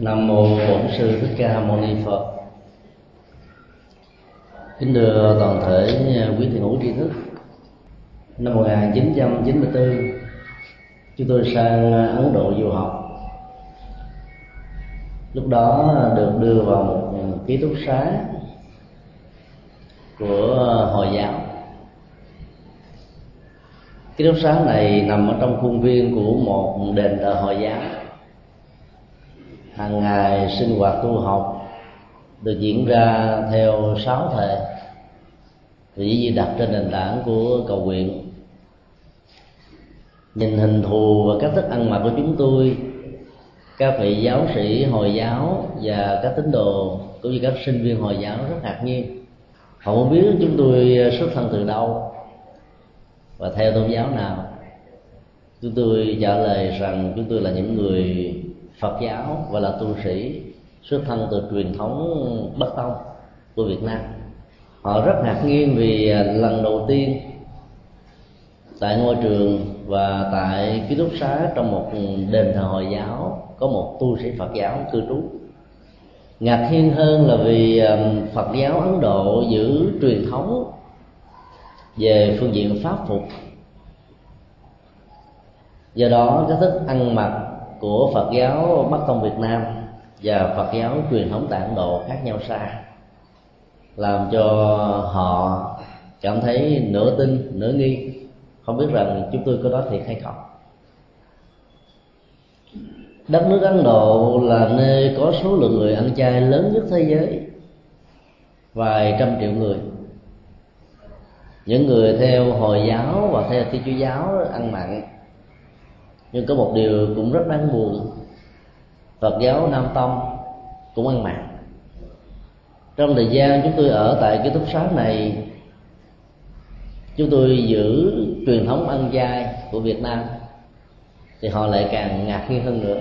Nam mô Bổn sư Thích Ca Mâu Ni Phật. Kính thưa toàn thể quý thiền hữu tri thức. Năm 1994, chúng tôi sang Ấn Độ du học. Lúc đó được đưa vào một ký túc xá của Hồi giáo. Ký túc xá này nằm ở trong khuôn viên của một đền thờ Hồi giáo hàng ngày sinh hoạt tu học được diễn ra theo sáu thể thì dĩ nhiên đặt trên nền tảng của cầu nguyện. Nhìn hình thù và cách thức ăn mặc của chúng tôi, các vị giáo sĩ, hồi giáo và các tín đồ, cũng như các sinh viên hồi giáo rất ngạc nhiên. Họ không biết chúng tôi xuất thân từ đâu và theo tôn giáo nào. Chúng tôi trả lời rằng chúng tôi là những người phật giáo và là tu sĩ xuất thân từ truyền thống bắc tông của việt nam. Họ rất ngạc nhiên vì à, lần đầu tiên tại ngôi trường và tại ký túc xá trong một đền thờ hồi giáo có một tu sĩ phật giáo cư trú. Ngạc nhiên hơn là vì à, phật giáo ấn độ giữ truyền thống về phương diện pháp phục. Do đó cái thức ăn mặc của Phật giáo Bắc Tông Việt Nam và Phật giáo truyền thống tại Ấn Độ khác nhau xa, làm cho họ cảm thấy nửa tin, nửa nghi. Không biết rằng chúng tôi có nói thiệt hay không. Đất nước ấn độ là nơi có số lượng người ăn chay lớn nhất thế giới, vài trăm triệu người. Những người theo hồi giáo và theo thiên chúa giáo ăn mặn nhưng có một điều cũng rất đáng buồn. Phật giáo nam tông cũng ăn mặn. Trong thời gian chúng tôi ở tại cái túc xá này, chúng tôi giữ truyền thống ăn chay của việt nam, thì họ lại càng ngạc nhiên hơn nữa.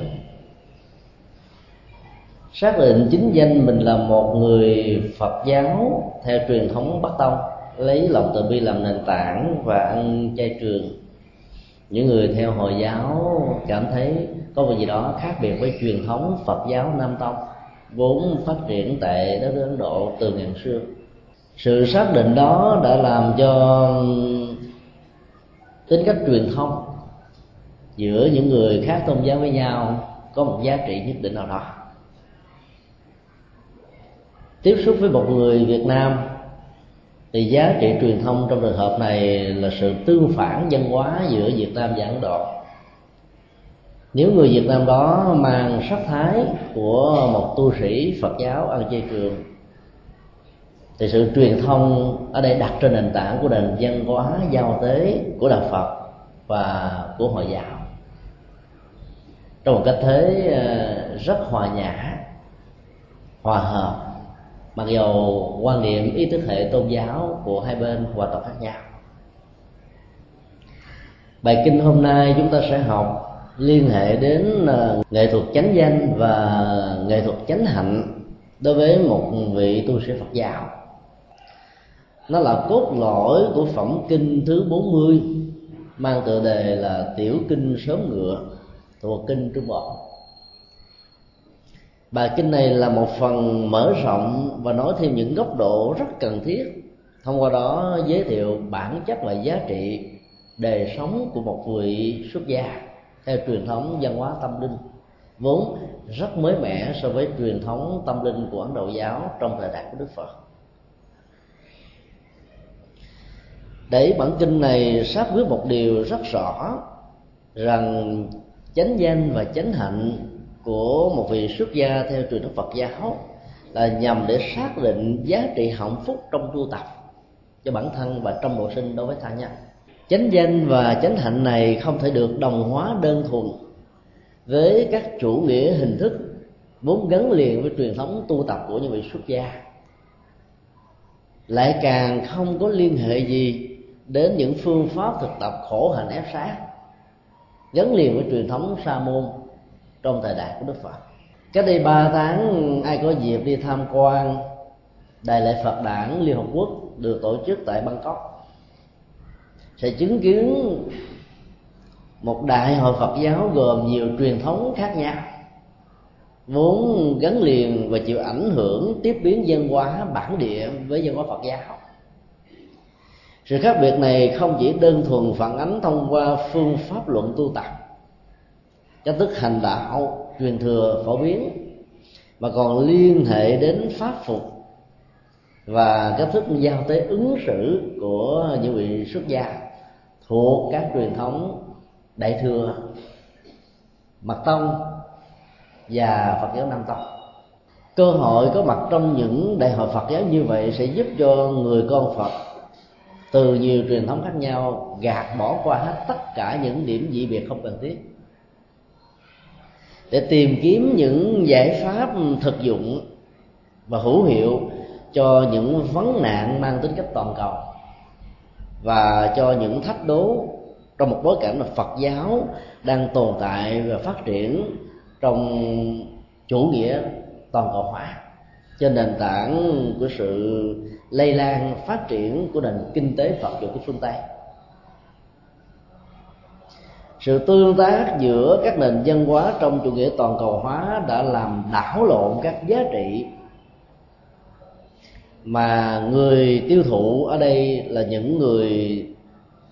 Xác định chính danh mình là một người phật giáo theo truyền thống bắc tông, lấy lòng từ bi làm nền tảng và ăn chay trường những người theo hồi giáo cảm thấy có một gì đó khác biệt với truyền thống phật giáo nam tông, vốn phát triển tại đất nước ấn độ từ ngàn xưa. Sự xác định đó đã làm cho tính cách truyền thông giữa những người khác tôn giáo với nhau có một giá trị nhất định nào đó. Tiếp xúc với một người việt nam thì giá trị truyền thông trong trường hợp này là sự tương phản văn hóa giữa việt nam và ấn độ. Nếu người việt nam đó mang sắc thái của một tu sĩ phật giáo ăn chay trường, thì sự truyền thông ở đây đặt trên nền tảng của nền văn hóa giao tế của đạo phật và của hội giáo. Trong một cách thế ờ, rất hòa nhã, hòa hợp mặc dầu quan niệm ý thức hệ tôn giáo của hai bên hoàn toàn khác nhau. Bài kinh hôm nay chúng ta sẽ học liên hệ đến à, nghệ thuật chánh danh và nghệ thuật chánh hạnh đối với một vị tu sĩ Phật giáo. Nó là cốt lõi của phẩm kinh thứ 40 mang tựa đề là tiểu kinh sớm ngựa, thuộc kinh trung bộ bài kinh này là một phần mở rộng và nói thêm những góc độ rất cần thiết. Thông qua đó giới thiệu bản chất và giá trị đời sống của một vị xuất gia theo truyền thống văn hóa tâm linh. Vốn rất mới mẻ so với truyền thống tâm linh của ấn độ giáo trong thời đại của đức phật. Để bản kinh này xác quyết một điều rất rõ rằng chánh danh và chánh hạnh của một vị xuất gia theo truyền thống Phật giáo là nhằm để xác định giá trị hạnh phúc trong tu tập cho bản thân và trong bộ sinh đối với tha nhân. Chánh danh và chánh hạnh này không thể được đồng hóa đơn thuần với các chủ nghĩa hình thức vốn gắn liền với truyền thống tu tập của những vị xuất gia. Lại càng không có liên hệ gì đến những phương pháp thực tập khổ hạnh ép sát gắn liền với truyền thống sa môn trong thời đại của đức phật. Cách đây ba tháng, ai có dịp đi tham quan đại lễ phật đản liên hợp quốc được tổ chức tại bangkok. Sẽ chứng kiến một đại hội phật giáo gồm nhiều truyền thống khác nhau, vốn gắn liền và chịu ảnh hưởng tiếp biến văn hóa bản địa với văn hóa phật giáo. Sự khác biệt này không chỉ đơn thuần phản ánh thông qua phương pháp luận tu tập cách thức hành đạo truyền thừa phổ biến, mà còn liên hệ đến pháp phục. Và cách thức giao tế ứng xử của những vị xuất gia thuộc các truyền thống đại thừa, mật tông và phật giáo nam tông. Cơ hội có mặt trong những đại hội phật giáo như vậy sẽ giúp cho người con phật từ nhiều truyền thống khác nhau gạt bỏ qua hết tất cả những điểm dị biệt không cần thiết để tìm kiếm những giải pháp thực dụng và hữu hiệu cho những vấn nạn mang tính cách toàn cầu và cho những thách đố trong một bối cảnh mà Phật giáo đang tồn tại và phát triển trong chủ nghĩa toàn cầu hóa. Trên nền tảng của sự lây lan phát triển của nền kinh tế Phật giáo của phương Tây sự tương tác giữa các nền văn hóa trong chủ nghĩa toàn cầu hóa đã làm đảo lộn các giá trị mà người tiêu thụ ở đây là những người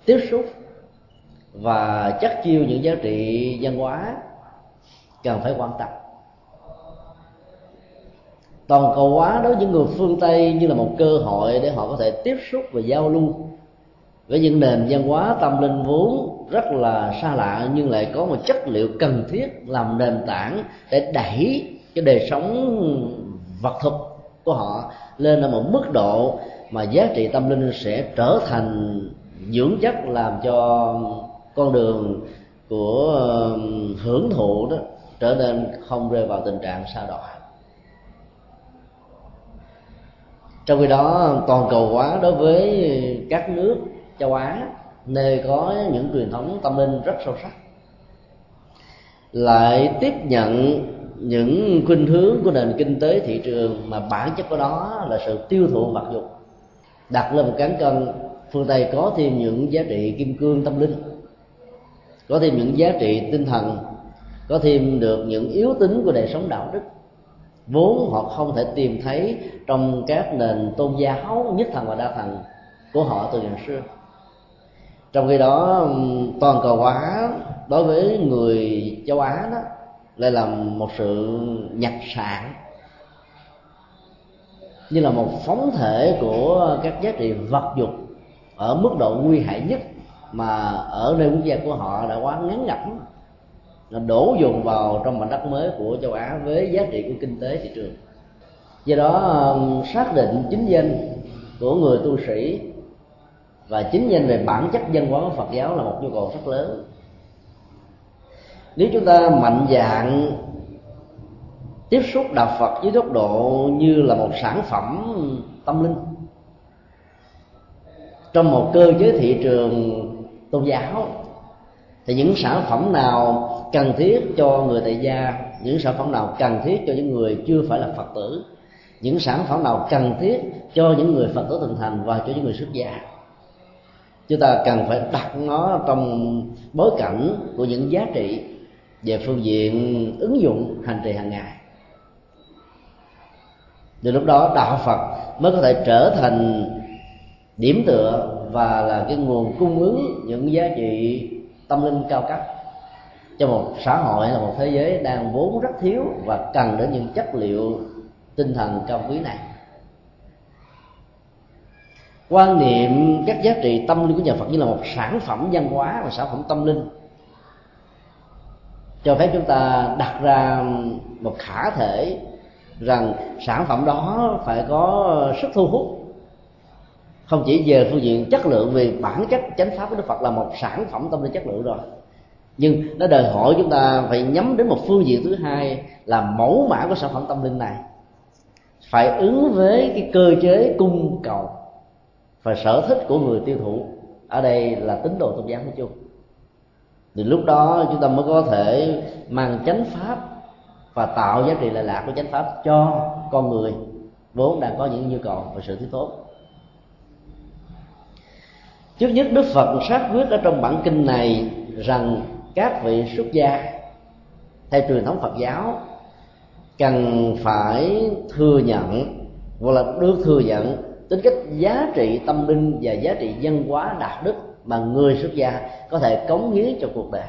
tiếp xúc và chắc chiêu những giá trị văn hóa cần phải quan tâm. Toàn cầu hóa đối với những người phương tây như là một cơ hội để họ có thể tiếp xúc và giao lưu với những nền văn hóa tâm linh vốn rất là xa lạ, nhưng lại có một chất liệu cần thiết làm nền tảng để đẩy cái đời sống vật thực của họ lên ở một mức độ mà giá trị tâm linh sẽ trở thành dưỡng chất làm cho con đường của hưởng thụ đó trở nên không rơi vào tình trạng sa đọa. Trong khi đó, toàn cầu hóa đối với các nước châu á, nơi có những truyền thống tâm linh rất sâu sắc. Lại tiếp nhận những khuynh hướng của nền kinh tế thị trường mà bản chất của đó là sự tiêu thụ vật dụng đặt lên một cán cân, phương tây có thêm những giá trị kim cương tâm linh, có thêm những giá trị tinh thần, có thêm được những yếu tính của đời sống đạo đức. Vốn họ không thể tìm thấy trong các nền tôn giáo nhất thần và đa thần của họ từ ngày xưa trong khi đó toàn cầu hóa đối với người châu á đó lại là một sự nhặt sản, như là một phóng thể của các giá trị vật dục ở mức độ nguy hại nhất mà ở nơi quốc gia của họ đã quá ngắn ngẩm. Là đổ dồn vào trong mảnh đất mới của châu Á với giá trị của kinh tế thị trường. Do đó xác định chính danh của người tu sĩ và chính danh về bản chất dân hóa của Phật giáo là một nhu cầu rất lớn. Nếu chúng ta mạnh dạng tiếp xúc đạo Phật với góc độ như là một sản phẩm tâm linh, trong một cơ chế thị trường tôn giáo, thì những sản phẩm nào cần thiết cho người tại gia, những sản phẩm nào cần thiết cho những người chưa phải là phật tử, những sản phẩm nào cần thiết cho những người phật tử từng thành và cho những người xuất gia? Chúng ta cần phải đặt nó trong bối cảnh của những giá trị về phương diện ứng dụng hành trì hàng ngày. Từ lúc đó đạo phật mới có thể trở thành điểm tựa và là cái nguồn cung ứng những giá trị tâm linh cao cấp cho một xã hội là một thế giới đang vốn rất thiếu và cần đến những chất liệu tinh thần cao quý này quan niệm các giá trị tâm linh của nhà Phật như là một sản phẩm văn hóa và sản phẩm tâm linh. Cho phép chúng ta đặt ra một khả thể rằng sản phẩm đó phải có sức thu hút. Không chỉ về phương diện chất lượng vì bản chất, chánh pháp của Đức Phật là một sản phẩm tâm linh chất lượng rồi. Nhưng nó đòi hỏi chúng ta phải nhắm đến một phương diện thứ hai là mẫu mã của sản phẩm tâm linh này. Phải ứng với cái cơ chế cung cầu và sở thích của người tiêu thụ ở đây là tín đồ tôn giáo nói chung. Thì lúc đó chúng ta mới có thể mang chánh pháp và tạo giá trị lợi lạc của chánh pháp cho con người vốn đang có những nhu cầu và sự thiếu thốn trước nhất đức phật xác quyết ở trong bản kinh này rằng các vị xuất gia theo truyền thống phật giáo cần phải thừa nhận hoặc là được thừa nhận tính cách giá trị tâm linh và giá trị văn hóa đạo đức mà người xuất gia có thể cống hiến cho cuộc đời.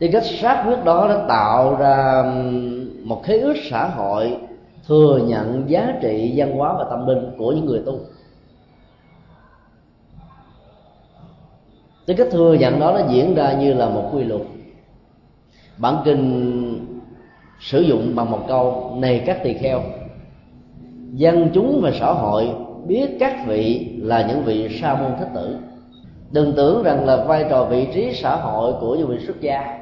Thì cách sát huyết đó đã tạo ra một khế ước xã hội thừa nhận giá trị văn hóa và tâm linh của những người tu. Cái cách thừa nhận đó nó diễn ra như là một quy luật. Bản kinh sử dụng bằng một câu, này các tỳ kheo dân chúng và xã hội biết các vị là những vị sa môn thích tử. Đừng tưởng rằng là vai trò vị trí xã hội của những vị xuất gia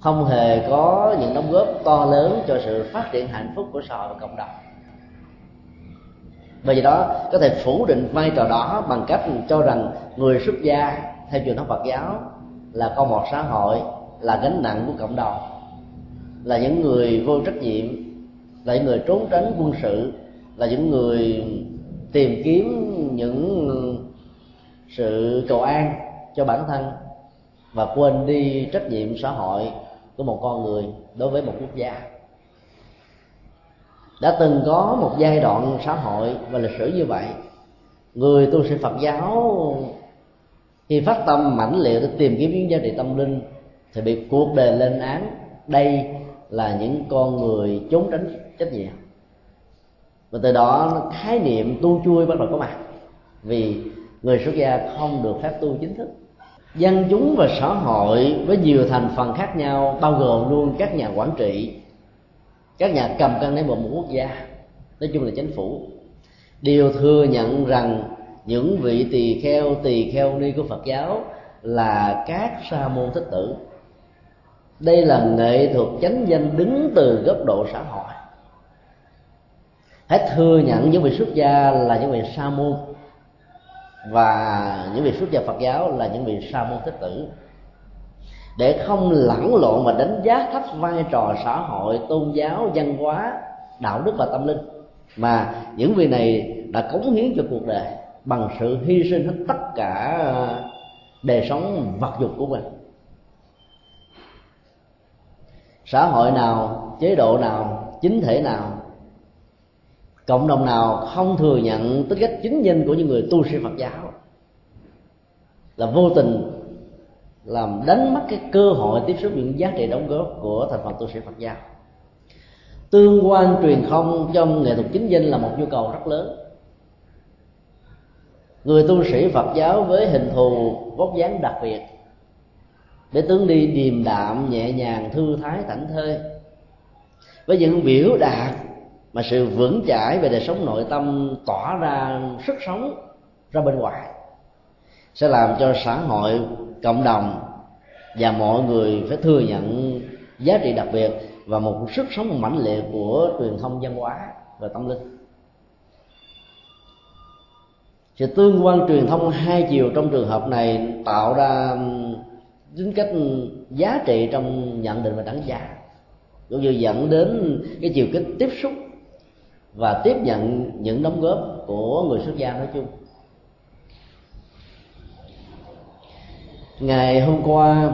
không hề có những đóng góp to lớn cho sự phát triển hạnh phúc của xã hội và cộng đồng. Bởi vì đó, có thể phủ định vai trò đó bằng cách cho rằng người xuất gia theo truyền thống Phật giáo là con một xã hội, là gánh nặng của cộng đồng, là những người vô trách nhiệm là những người trốn tránh quân sự là những người tìm kiếm những sự cầu an cho bản thân và quên đi trách nhiệm xã hội của một con người đối với một quốc gia. Đã từng có một giai đoạn xã hội và lịch sử như vậy, người tu sĩ phật giáo khi phát tâm mãnh liệt để tìm kiếm những giá trị tâm linh thì bị cuộc đời lên án. Đây là những con người trốn tránh trách nhiệm. Và từ đó khái niệm tu chui bắt đầu có mặt. Vì người xuất gia không được phép tu chính thức. Dân chúng và xã hội với nhiều thành phần khác nhau, bao gồm luôn các nhà quản trị, các nhà cầm cân nắm một quốc gia, nói chung là chính phủ. Đều thừa nhận rằng những vị tỳ kheo tỳ kheo ni của phật giáo là các sa môn thích tử. Đây là nghệ thuật chánh danh đứng từ góc độ xã hội hãy thừa nhận những vị xuất gia là những vị sa môn. Và những vị xuất gia phật giáo là những vị sa môn thích tử. Để không lẫn lộn và đánh giá thấp vai trò xã hội, tôn giáo, văn hóa, đạo đức và tâm linh, mà những vị này đã cống hiến cho cuộc đời bằng sự hy sinh hết tất cả ờ, đời sống vật dục của mình. Xã hội nào, chế độ nào, chính thể nào cộng đồng nào không thừa nhận tính cách chính danh của những người tu sĩ phật giáo là vô tình làm đánh mất cái cơ hội tiếp xúc những giá trị đóng góp của thành phần tu sĩ Phật giáo. Tương quan truyền thông trong nghệ thuật chính danh là một nhu cầu rất lớn. Người tu sĩ Phật giáo với hình thù vóc dáng đặc biệt, để tướng đi điềm đạm, nhẹ nhàng, thư thái, thảnh thơi, với những biểu đạt mà sự vững chãi về đời sống nội tâm tỏa ra sức sống ra bên ngoài sẽ làm cho xã hội, cộng đồng và mọi người phải thừa nhận giá trị đặc biệt và một sức sống mãnh liệt của truyền thông văn hóa và tâm linh. Sự tương quan truyền thông hai chiều trong trường hợp này tạo ra tính cách giá trị trong nhận định và đánh giá, cũng như dẫn đến cái chiều kích tiếp xúc và tiếp nhận những đóng góp của người xuất gia nói chung. Ngày hôm qua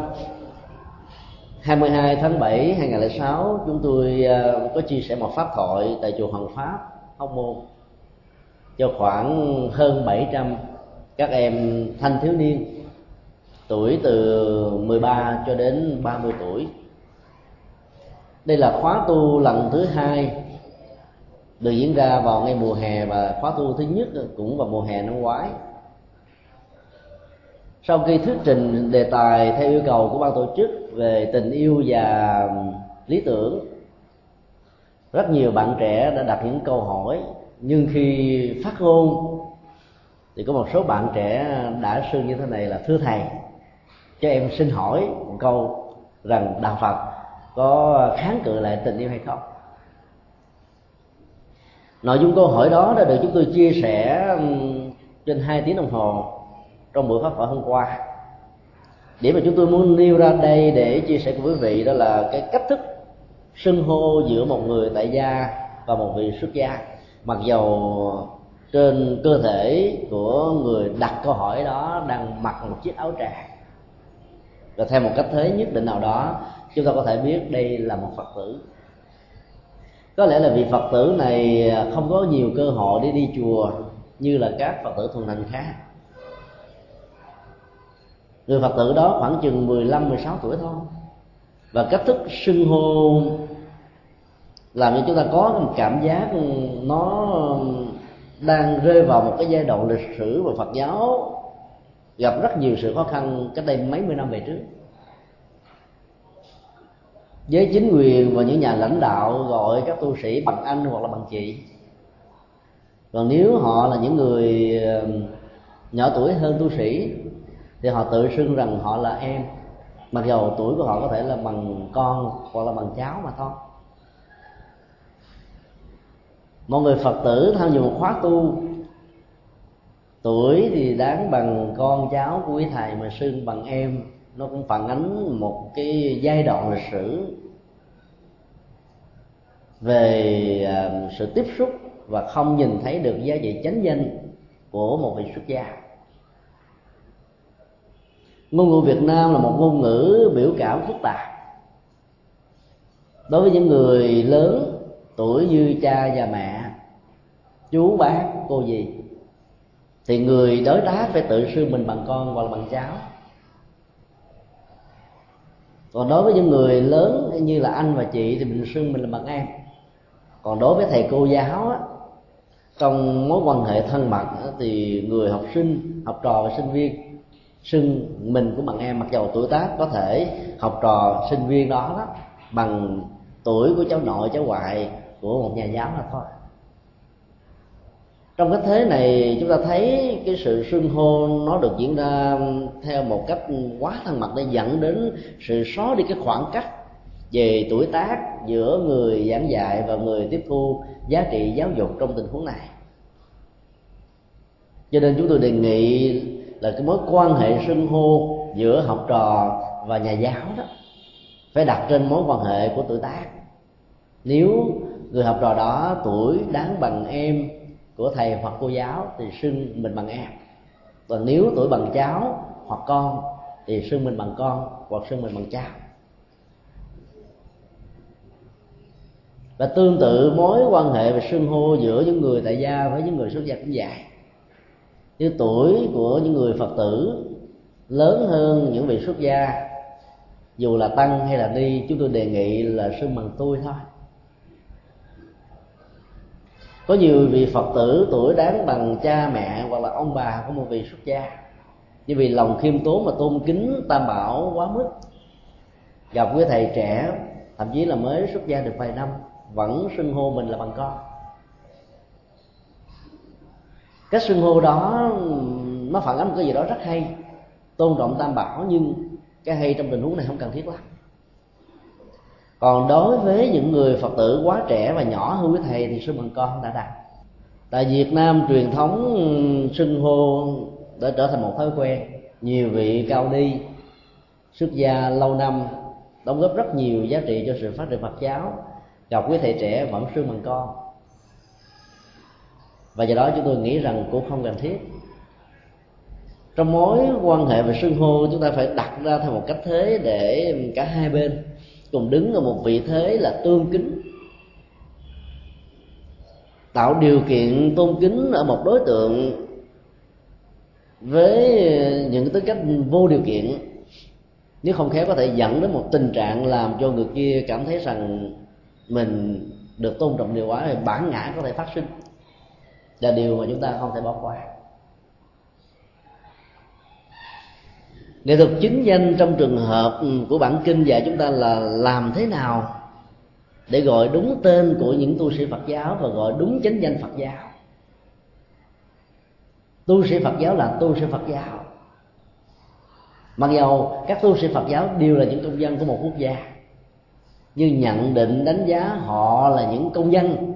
22 tháng 7 2006 chúng tôi ờ, có chia sẻ một pháp thoại tại chùa Hoàng Pháp, Hóc Môn. Cho khoảng hơn 700 các em thanh thiếu niên, tuổi từ 13 cho đến 30 tuổi. Đây là khóa tu lần thứ hai được diễn ra vào ngay mùa hè và khóa tu thứ nhất cũng vào mùa hè năm ngoái. Sau khi thuyết trình đề tài theo yêu cầu của ban tổ chức về tình yêu và lý tưởng, rất nhiều bạn trẻ đã đặt những câu hỏi. Nhưng khi phát ngôn, thì có một số bạn trẻ đã sưng như thế này là, thưa thầy, cho em xin hỏi một câu rằng đạo phật có kháng cự lại tình yêu hay không? Nội dung câu hỏi đó đã được chúng tôi chia sẻ trên hai tiếng đồng hồ trong buổi pháp thoại hôm qua. Điểm mà chúng tôi muốn nêu ra đây để chia sẻ cùng quý vị đó là cái cách thức xưng hô giữa một người tại gia và một vị xuất gia. Mặc dầu trên cơ thể của người đặt câu hỏi đó đang mặc một chiếc áo tràng. Và theo một cách thế nhất định nào đó, chúng ta có thể biết đây là một phật tử có lẽ là vị phật tử này à, không có nhiều cơ hội để đi chùa như là các phật tử thuần thành khác. Người phật tử đó khoảng chừng 15 16 tuổi thôi. Và cách thức xưng hô làm cho chúng ta có một cảm giác nó đang rơi vào một cái giai đoạn lịch sử và Phật giáo gặp rất nhiều sự khó khăn cách đây mấy mươi năm về trước với chính quyền và những nhà lãnh đạo gọi các tu sĩ bằng anh hoặc là bằng chị. Còn nếu họ là những người nhỏ tuổi hơn tu sĩ, thì họ tự xưng rằng họ là em. Mặc dầu tuổi của họ có thể là bằng con hoặc là bằng cháu mà thôi. Mọi người phật tử tham dự một khóa tu, tuổi thì đáng bằng con cháu của quý thầy mà xưng bằng em nó cũng phản ánh một cái giai đoạn lịch sử về à, sự tiếp xúc và không nhìn thấy được giá trị chánh danh của một vị xuất gia. Ngôn ngữ việt nam là một ngôn ngữ biểu cảm phức tạp. Đối với những người lớn, tuổi như cha và mẹ, chú, bác, cô gì thì người đối tác phải tự xưng mình bằng con hoặc là bằng cháu còn đối với những người lớn như là anh và chị thì mình xưng mình là bằng em còn đối với thầy cô giáo á, trong mối quan hệ thân mật thì người học sinh học trò và sinh viên xưng mình của bằng em mặc dầu tuổi tác có thể học trò sinh viên đó, đó bằng tuổi của cháu nội cháu ngoại của một nhà giáo là thôi trong cái thế này, chúng ta thấy cái sự xưng hô nó được diễn ra theo một cách quá thân mật để dẫn đến sự xóa đi cái khoảng cách về tuổi tác giữa người giảng dạy và người tiếp thu giá trị giáo dục trong tình huống này. Cho nên chúng tôi đề nghị là cái mối quan hệ xưng hô giữa học trò và nhà giáo đó phải đặt trên mối quan hệ của tuổi tác. Nếu người học trò đó tuổi đáng bằng em của thầy hoặc cô giáo thì xưng mình bằng em. Còn nếu tuổi bằng cháu hoặc con thì xưng mình bằng con hoặc xưng mình bằng cháu. Và tương tự mối quan hệ về xưng hô giữa những người tại gia với những người xuất gia cũng vậy. Như tuổi của những người phật tử lớn hơn những vị xuất gia, dù là tăng hay là ni, chúng tôi đề nghị là xưng bằng tôi thôi có nhiều vị phật tử tuổi đáng bằng cha mẹ hoặc là ông bà của một vị xuất gia. Nhưng vì lòng khiêm tốn mà tôn kính tam bảo quá mức. Gặp với thầy trẻ, thậm chí là mới xuất gia được vài năm, vẫn xưng hô mình là bằng con. Cái xưng hô đó nó phản ánh một cái gì đó rất hay. Tôn trọng tam bảo nhưng cái hay trong tình huống này không cần thiết lắm còn đối với những người phật tử quá trẻ và nhỏ hơn quý thầy thì sư bằng con đã đặt tại việt nam truyền thống xưng hô đã trở thành một thói quen, nhiều vị cao đi xuất gia lâu năm, đóng góp rất nhiều giá trị cho sự phát triển phật giáo. Gặp quý thầy trẻ vẫn sư bằng con. Và do đó chúng tôi nghĩ rằng cũng không cần thiết. Trong mối quan hệ về xưng hô, chúng ta phải đặt ra theo một cách thế để cả hai bên cùng đứng ở một vị thế là tương kính. Tạo điều kiện tôn kính ở một đối tượng với những tính cách vô điều kiện, nếu không khéo có thể dẫn đến một tình trạng làm cho người kia cảm thấy rằng mình được tôn trọng điều quá thì bản ngã có thể phát sinh. Là điều mà chúng ta không thể bỏ qua. Nghệ thuật chính danh trong trường hợp của bản kinh dạy chúng ta là làm thế nào để gọi đúng tên của những tu sĩ phật giáo và gọi đúng chánh danh phật giáo. Tu sĩ phật giáo là tu sĩ phật giáo. Mặc dầu các tu sĩ phật giáo đều là những công dân của một quốc gia, nhưng nhận định đánh giá họ là những công dân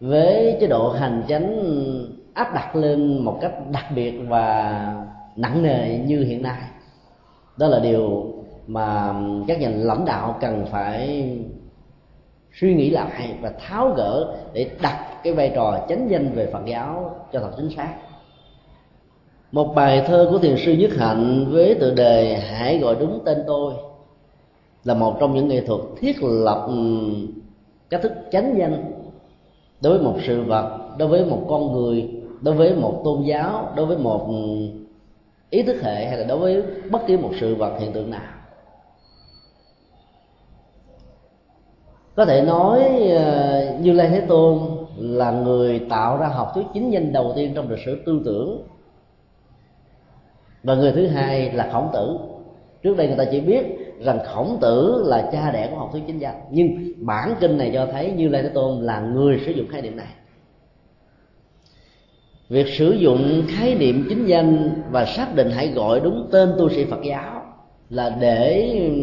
với chế độ hành chánh áp đặt lên một cách đặc biệt và nặng nề như hiện nay. Đó là điều mà các nhà lãnh đạo cần phải suy nghĩ lại và tháo gỡ để đặt cái vai trò chánh danh về phật giáo cho thật chính xác. Một bài thơ của thiền sư nhất hạnh với tựa đề hãy gọi đúng tên tôi là một trong những nghệ thuật thiết lập cách thức chánh danh đối với một sự vật, đối với một con người, đối với một tôn giáo, đối với một ý thức hệ hay là đối với bất kỳ một sự vật hiện tượng nào. Có thể nói ờ, như lai thế tôn là người tạo ra học thuyết chính danh đầu tiên trong lịch sử tư tưởng. Và người thứ hai là khổng tử. Trước đây người ta chỉ biết rằng khổng tử là cha đẻ của học thuyết chính danh, nhưng bản kinh này cho thấy như lai thế tôn là người sử dụng khái niệm này việc sử dụng khái niệm chính danh và xác định hãy gọi đúng tên tu sĩ phật giáo là để ừ,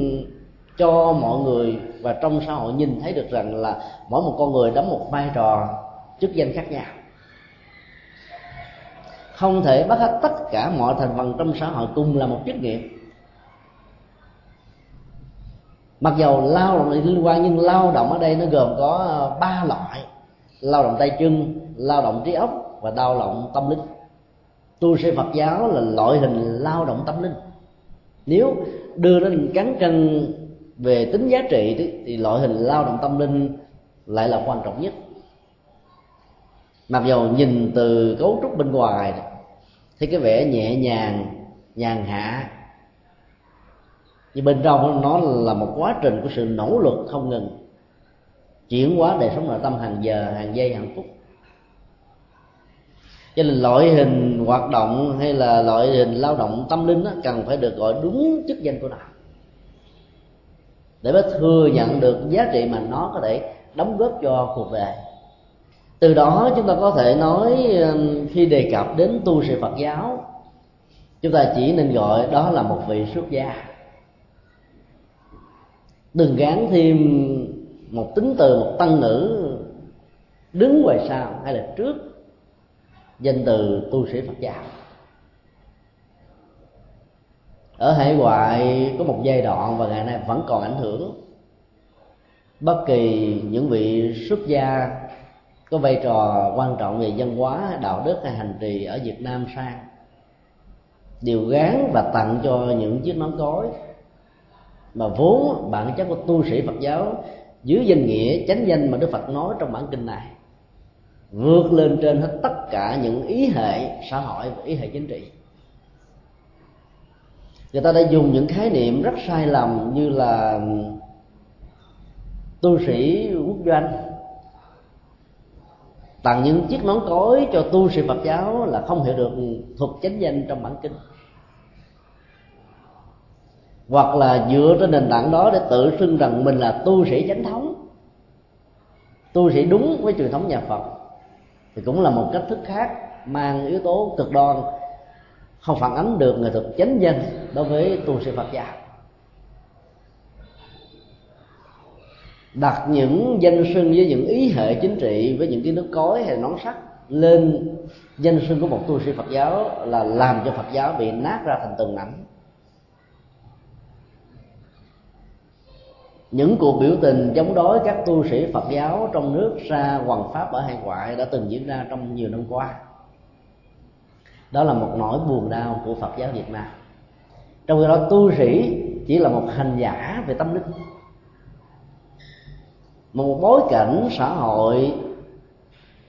cho mọi người và trong xã hội nhìn thấy được rằng là mỗi một con người đóng một vai trò chức danh khác nhau. Không thể bắt hết tất cả mọi thành phần trong xã hội cùng là một chức nghiệp. Mặc dầu lao động liên quan nhưng lao động ở đây nó gồm có ờ, ba loại lao động tay chân, lao động trí óc và lao động tâm linh. Tu sĩ phật giáo là loại hình lao động tâm linh. Nếu đưa nó cán cân về tính giá trị thì loại hình lao động tâm linh lại là quan trọng nhất. Mặc dù nhìn từ cấu trúc bên ngoài, thì cái vẻ nhẹ nhàng, nhàn hạ, nhưng bên trong nó là một quá trình của sự nỗ lực không ngừng, chuyển hóa đời sống nội tâm hàng giờ, hàng giây, hàng phút cho nên loại hình hoạt động hay là loại hình lao động tâm linh đó, cần phải được gọi đúng chức danh của nó. Để mới thừa nhận được giá trị mà nó có thể đóng góp cho cuộc đời. Từ đó chúng ta có thể nói khi đề cập đến tu sĩ phật giáo chúng ta chỉ nên gọi đó là một vị xuất gia. Đừng gán thêm một tính từ một tăng ngữ đứng ngoài sau hay là trước danh từ tu sĩ phật giáo. Ở hải ngoại có một giai đoạn và ngày nay vẫn còn ảnh hưởng. Bất kỳ những vị xuất gia có vai trò quan trọng về văn hóa, đạo đức hay hành trì ở việt nam sang, đều gán và tặng cho những chiếc nón cối mà vốn bản chất của tu sĩ phật giáo dưới danh nghĩa chánh danh mà đức phật nói trong bản kinh này vượt lên trên hết tất cả những ý hệ xã hội và ý hệ chính trị. Người ta đã dùng những khái niệm rất sai lầm như là tu sĩ quốc doanh. Tặng những chiếc nón cối cho tu sĩ phật giáo là không hiểu được thuật chánh danh trong bản kinh. Hoặc là dựa trên nền tảng đó để tự xưng rằng mình là tu sĩ chánh thống, tu sĩ đúng với truyền thống nhà phật thì cũng là một cách thức khác mang yếu tố cực đoan, không phản ánh được nghệ thuật chánh danh đối với tu sĩ phật giáo. Đặt những danh sưng với những ý hệ chính trị, với những cái nước cối hay nón sắt lên danh sưng của một tu sĩ Phật giáo là làm cho Phật giáo bị nát ra thành từng mảnh. Những cuộc biểu tình chống đối các tu sĩ Phật giáo trong nước ra hoàng pháp ở hải ngoại đã từng diễn ra trong nhiều năm qua. Đó là một nỗi buồn đau của Phật giáo Việt Nam. Trong khi đó, tu sĩ chỉ là một hành giả về tâm linh. Một bối cảnh xã hội,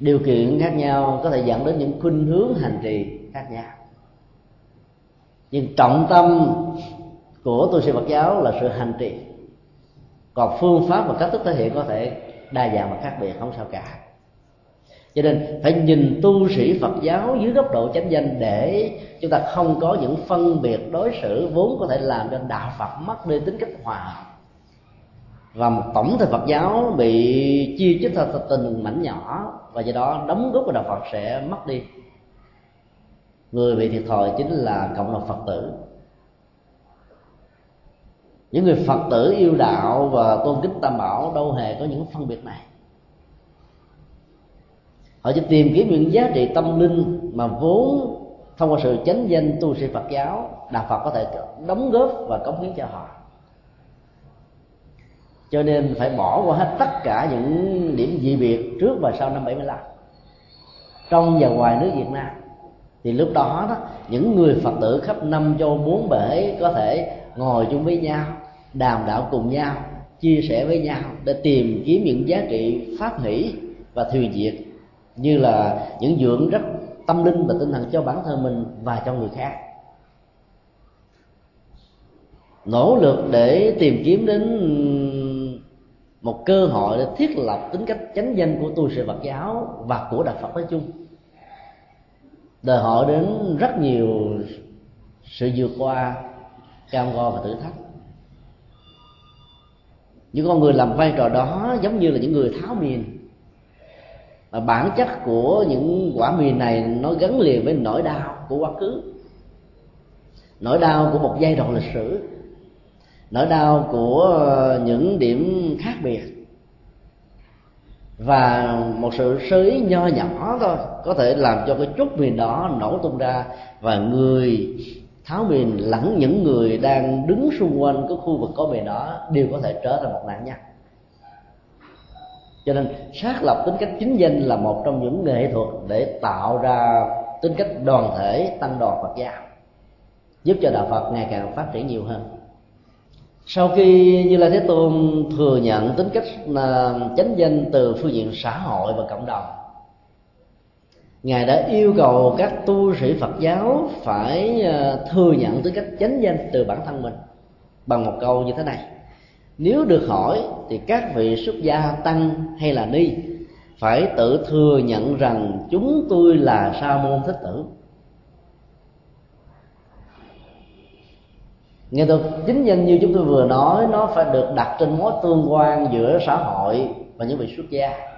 điều kiện khác nhau có thể dẫn đến những khuynh hướng hành trì khác nhau. Nhưng trọng tâm của tu sĩ Phật giáo là sự hành trì còn phương pháp và cách thức thể hiện có thể đa dạng và khác biệt, không sao cả. Cho nên phải nhìn tu sĩ Phật giáo dưới góc độ chánh danh để chúng ta không có những phân biệt đối xử vốn có thể làm cho đạo Phật mất đi tính cách hòa hợp. Và một tổng thể Phật giáo bị chia chích thành từng mảnh nhỏ và do đó đóng góp của đạo Phật sẽ mất đi. Người bị thiệt thòi chính là cộng đồng Phật tử những người Phật tử yêu đạo và tôn kính Tam Bảo đâu hề có những phân biệt này. Họ chỉ tìm kiếm những giá trị tâm linh mà vốn thông qua sự chánh danh tu sĩ Phật giáo, đạo Phật có thể đóng góp và cống hiến cho họ. Cho nên phải bỏ qua hết tất cả những điểm dị biệt trước và sau năm 75 trong và ngoài nước Việt Nam, thì lúc đó đó, những người phật tử khắp năm châu bốn bể có thể ngồi chung với nhau, đàm đạo cùng nhau, chia sẻ với nhau để tìm kiếm những giá trị pháp hỷ và thùy diệt, như là những dưỡng rất tâm linh và tinh thần cho bản thân mình và cho người khác. Nỗ lực để tìm kiếm đến một cơ hội để thiết lập tính cách chánh danh của tu sĩ Phật giáo và của đạo Phật nói chung. Đòi hỏi đến rất nhiều sự vượt qua cam go và thử thách. Những con người làm vai trò đó giống như là những người tháo miền. Và bản chất của những quả miền này nó gắn liền với nỗi đau của quá khứ. Nỗi đau của một giai đoạn lịch sử. Nỗi đau của những điểm khác biệt. Và một sự sơ ý nho nhỏ thôi, có thể làm cho cái chút miền đó nổ tung ra và người tháo miền lẫn những người đang đứng xung quanh cái khu vực có bề đó đều có thể trở thành một nạn nhân. Cho nên, xác lập tính cách chính danh là một trong những nghệ thuật để tạo ra tính cách đoàn thể, tăng đoàn Phật giáo, giúp cho đạo Phật ngày càng phát triển nhiều hơn. Sau khi như lai thế tôn thừa nhận tính cách à, chánh danh từ phương diện xã hội và cộng đồng ngài đã yêu cầu các tu sĩ phật giáo phải ờ, thừa nhận tư cách chánh danh từ bản thân mình bằng một câu như thế này. Nếu được hỏi thì các vị xuất gia tăng hay là ni phải tự thừa nhận rằng chúng tôi là sa môn thích tử. Nghệ thuật chính danh như chúng tôi vừa nói, nó phải được đặt trên mối tương quan giữa xã hội và những vị xuất gia.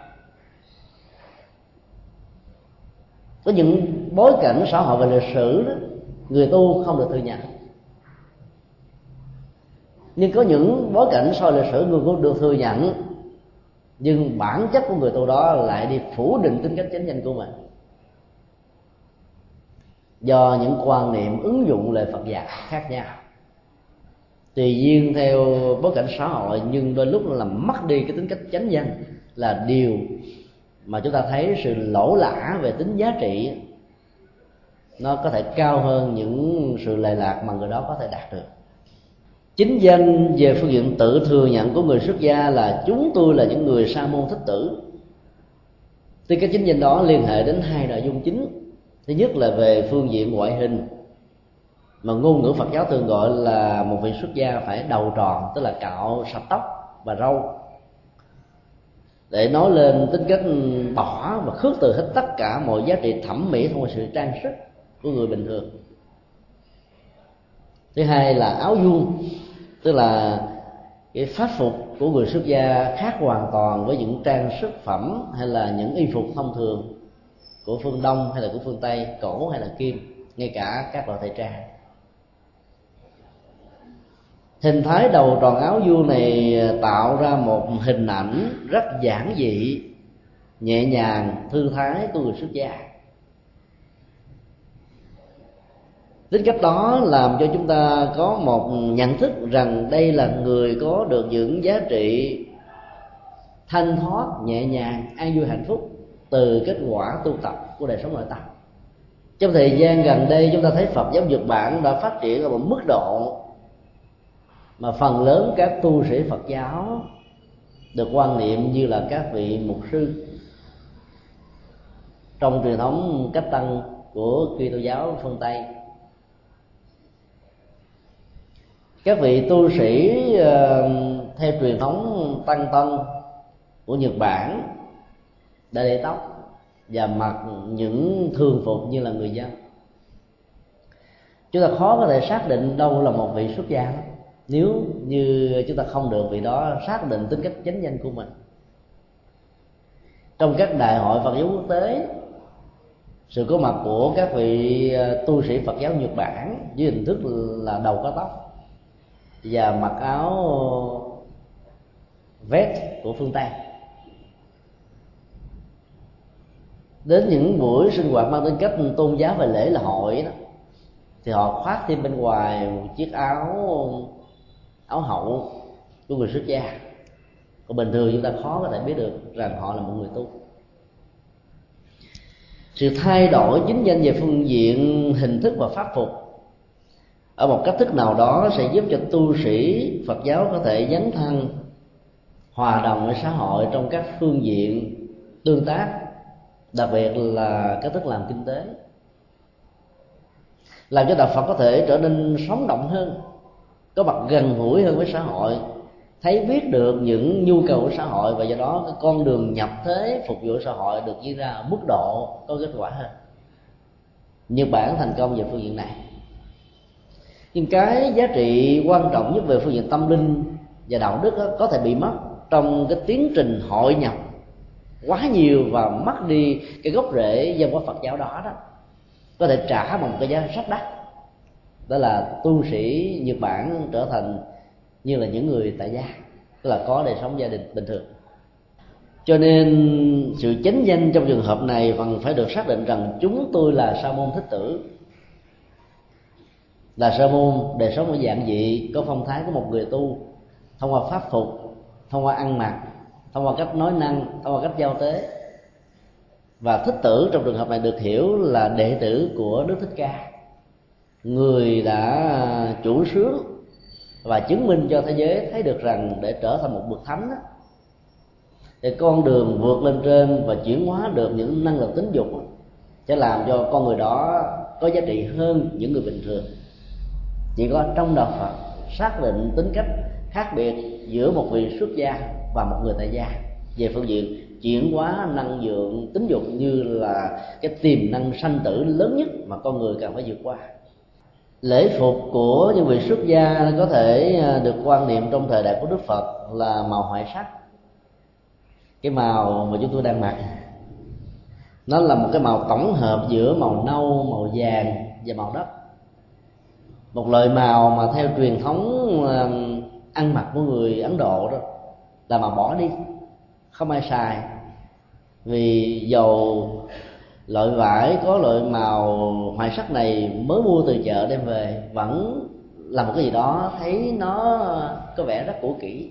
Có những bối cảnh xã hội và lịch sử đó, người tu không được thừa nhận. Nhưng có những bối cảnh sau lịch sử người cũng được thừa nhận nhưng bản chất của người tu đó lại đi phủ định tính cách chánh danh của mình. Do những quan niệm ứng dụng lời Phật dạy khác nhau. Tùy duyên theo bối cảnh xã hội nhưng đôi lúc là làm mất đi cái tính cách chánh danh là điều mà chúng ta thấy sự lỗ lã về tính giá trị, nó có thể cao hơn những sự lệ lạc mà người đó có thể đạt được. Chính danh về phương diện tự thừa nhận của người xuất gia là chúng tôi là những người sa môn thích tử. Thì cái chính danh đó liên hệ đến hai nội dung chính, thứ nhất là về phương diện ngoại hình, mà ngôn ngữ Phật giáo thường gọi là một vị xuất gia phải đầu tròn, tức là cạo sạch tóc và râu để nói lên tính cách bỏ và khước từ hết tất cả mọi giá trị thẩm mỹ thông qua sự trang sức của người bình thường. Thứ hai là áo vuông, tức là cái pháp phục của người xuất gia khác hoàn toàn với những trang sức phẩm hay là những y phục thông thường của phương đông hay là của phương tây, cổ hay là kim, ngay cả các loại thời trang hình thái đầu tròn áo vua này tạo ra một hình ảnh rất giản dị, nhẹ nhàng, thư thái của người xuất gia. Tính cách đó làm cho chúng ta có một nhận thức rằng đây là người có được những giá trị thanh thoát, nhẹ nhàng, an vui, hạnh phúc từ kết quả tu tập của đời sống nội tâm. Trong thời gian gần đây, chúng ta thấy phật giáo nhật bản đã phát triển ở một mức độ mà phần lớn các tu sĩ phật giáo được quan niệm như là các vị mục sư. Trong truyền thống cách tăng của Kitô giáo phương Tây, các vị tu sĩ ờ, theo truyền thống tăng tân của Nhật Bản đã để tóc và mặc những thường phục như là người dân. Chúng ta khó có thể xác định đâu là một vị xuất gia nếu như chúng ta không được vị đó xác định tính cách chánh danh của mình. Trong các đại hội Phật giáo quốc tế, sự có mặt của các vị à, tu sĩ Phật giáo Nhật Bản với hình thức là đầu có tóc và mặc áo vest của phương Tây. Đến những buổi sinh hoạt mang tính cách tôn giáo và lễ là hội đó, thì họ khoác thêm bên ngoài một chiếc áo áo hậu của người xuất gia. Còn bình thường chúng ta khó có thể biết được rằng họ là một người tu. Sự thay đổi chính danh về phương diện hình thức và pháp phục ở một cách thức nào đó sẽ giúp cho tu sĩ phật giáo có thể dấn thân, hòa đồng với xã hội trong các phương diện tương tác, đặc biệt là cách thức làm kinh tế. Làm cho đạo phật có thể trở nên sống động hơn có mặt gần gũi hơn với xã hội. Thấy biết được những nhu cầu của xã hội và do đó cái con đường nhập thế phục vụ xã hội được diễn ra ở mức độ có kết quả hơn. Nhật bản thành công về phương diện này. Nhưng cái giá trị quan trọng nhất về phương diện tâm linh và đạo đức đó, có thể bị mất trong cái tiến trình hội nhập quá nhiều và mất đi cái gốc rễ dân hóa Phật giáo đó đó. Có thể trả một cái giá rất đắt đó là tu sĩ Nhật Bản trở thành như là những người tại gia, tức là có đời sống gia đình bình thường. Cho nên sự chánh danh trong trường hợp này vẫn phải được xác định rằng chúng tôi là sa môn thích tử. Là sa môn đời sống ở dạng dị có phong thái của một người tu, thông qua pháp phục, thông qua ăn mặc, thông qua cách nói năng, thông qua cách giao tế. Và thích tử trong trường hợp này được hiểu là đệ tử của đức thích ca người đã chủ sướng và chứng minh cho thế giới thấy được rằng để trở thành một bậc thánh đó, thì con đường vượt lên trên và chuyển hóa được những năng lực tính dục sẽ làm cho con người đó có giá trị hơn những người bình thường. Chỉ có trong đạo phật xác định tính cách khác biệt giữa một vị xuất gia và một người tại gia. Về phương diện chuyển hóa năng lượng tính dục như là cái tiềm năng sanh tử lớn nhất mà con người cần phải vượt qua lễ phục của những vị xuất gia có thể à, được quan niệm trong thời đại của đức phật là màu hoại sắc. Cái màu mà chúng tôi đang mặc, nó là một cái màu tổng hợp giữa màu nâu, màu vàng và màu đất. Một loại màu mà theo truyền thống à, ăn mặc của người ấn độ đó, là màu bỏ đi, không ai xài. Vì dầu loại vải, có loại màu, hoài sắc này mới mua từ chợ đem về. Vẫn là một cái gì đó, thấy nó có vẻ rất cũ kỹ.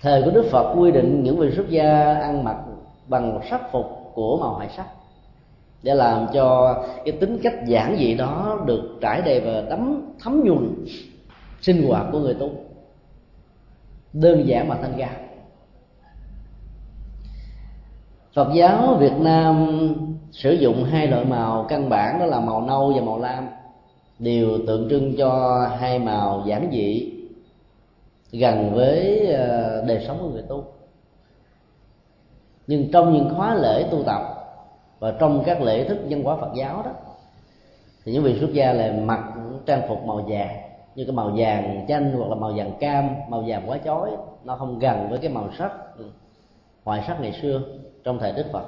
Thời của đức phật quy định những vị xuất gia ăn mặc bằng một sắc phục của màu hoài sắc, để làm cho cái tính cách giản dị đó được trải đầy và đấm thấm nhuần sinh hoạt của người tu. Đơn giản mà thanh cao Phật giáo Việt Nam sử dụng hai loại màu, căn bản đó là màu nâu và màu lam, đều tượng trưng cho hai màu giản dị gần với ờ, đời sống của người tu. Nhưng trong những khóa lễ tu tập và trong các lễ thức văn hóa Phật giáo đó, thì những vị xuất gia là mặc trang phục màu vàng, như cái màu vàng chanh hoặc là màu vàng cam, màu vàng quá chói. Nó không gần với cái màu sắc ừ, hoài sắc ngày xưa trong thời đức phật.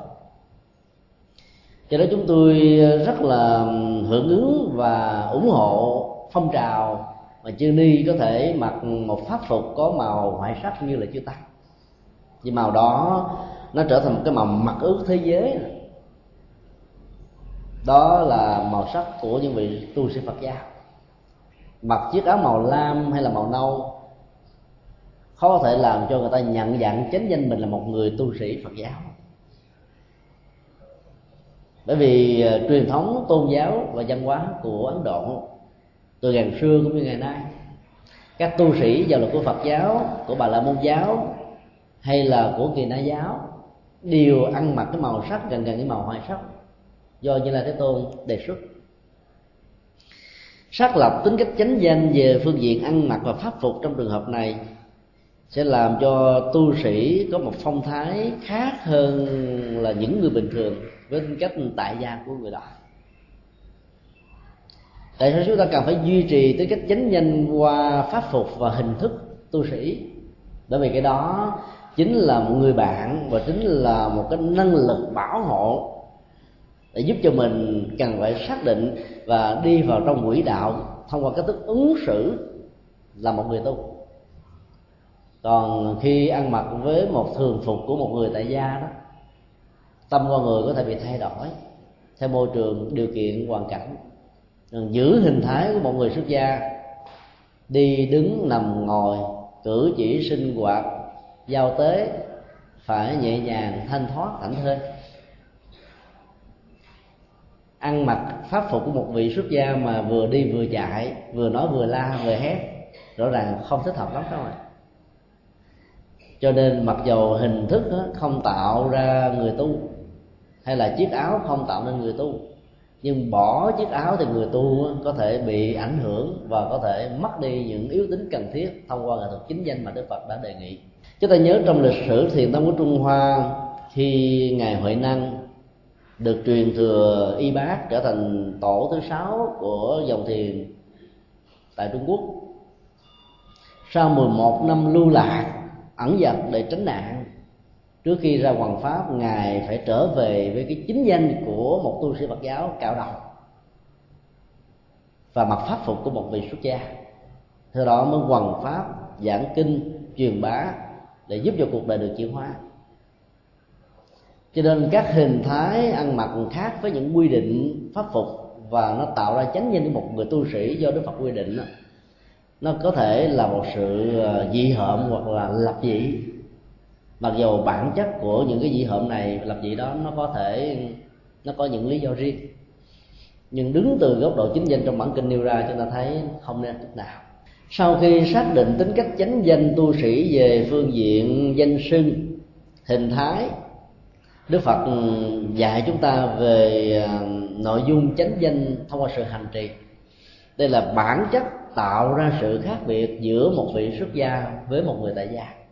Cho đó chúng tôi rất là hưởng ứng và ủng hộ phong trào mà chư ni có thể mặc một pháp phục có màu hoại sắc như là chư tăng. Vì màu đó nó trở thành một cái màu mặc ước thế giới. Đó là màu sắc của những vị tu sĩ phật giáo mặc chiếc áo màu lam hay là màu nâu, khó có thể làm cho người ta nhận dạng chánh danh mình là một người tu sĩ phật giáo bởi vì uh, truyền thống tôn giáo và văn hóa của ấn độ từ ngàn xưa cũng như ngày nay các tu sĩ giàu là của phật giáo của bà la môn giáo hay là của kỳ na giáo đều ăn mặc cái màu sắc gần gần cái màu hoài sắc do như là thế tôn đề xuất. Xác lập tính cách chánh danh về phương diện ăn mặc và pháp phục trong trường hợp này sẽ làm cho tu sĩ có một phong thái khác hơn là những người bình thường với tính cách tại gia của người đó. Tại sao chúng ta cần phải duy trì tính cách chánh danh qua pháp phục và hình thức tu sĩ? Bởi vì cái đó chính là một người bạn và chính là một cái năng lực bảo hộ để giúp cho mình cần phải xác định và đi vào trong quỹ đạo thông qua cách thức ứng xử là một người tu. Còn khi ăn mặc với một thường phục của một người tại gia đó tâm con người có thể bị thay đổi, theo môi trường điều kiện hoàn cảnh. Giữ hình thái của một người xuất gia, đi đứng nằm ngồi, cử chỉ sinh hoạt, giao tế, phải nhẹ nhàng thanh thoát thảnh thơi ăn mặc pháp phục của một vị xuất gia mà vừa đi vừa chạy, vừa nói vừa la vừa hét, rõ ràng không thích hợp lắm các bạn. Cho nên mặc dầu hình thức không tạo ra người tu hay là chiếc áo không tạo nên người tu. Nhưng bỏ chiếc áo thì người tu có thể bị ảnh hưởng và có thể mất đi những yếu tính cần thiết thông qua nghệ thuật chính danh mà đức phật đã đề nghị. Chúng ta nhớ trong lịch sử thiền tông của trung hoa, khi ngài huệ năng được truyền thừa y bác trở thành tổ thứ sáu của dòng thiền tại trung quốc, sau 11 năm lưu lạc, ẩn dật để tránh nạn trước khi ra hoàng pháp, ngài phải trở về với cái chính danh của một tu sĩ phật giáo cạo đầu và mặc pháp phục của một vị xuất gia. Theo đó mới hoàng pháp, giảng kinh, truyền bá để giúp cho cuộc đời được chuyển hóa. Cho nên các hình thái ăn mặc khác với những quy định pháp phục và nó tạo ra chánh danh của một người tu sĩ do đức phật quy định nó có thể là một sự ờ, dị hợm hoặc là lập dị mặc dù bản chất của những cái dị hợm này, lập dị đó, nó có thể, nó có những lý do riêng. Nhưng đứng từ góc độ chính danh trong bản kinh nêu ra, chúng ta thấy không nên chút nào. Sau khi xác định tính cách chánh danh tu sĩ về phương diện danh sưng, hình thái, đức phật dạy chúng ta về à, nội dung chánh danh thông qua sự hành trì. Đây là bản chất tạo ra sự khác biệt giữa một vị xuất gia với một người tại gia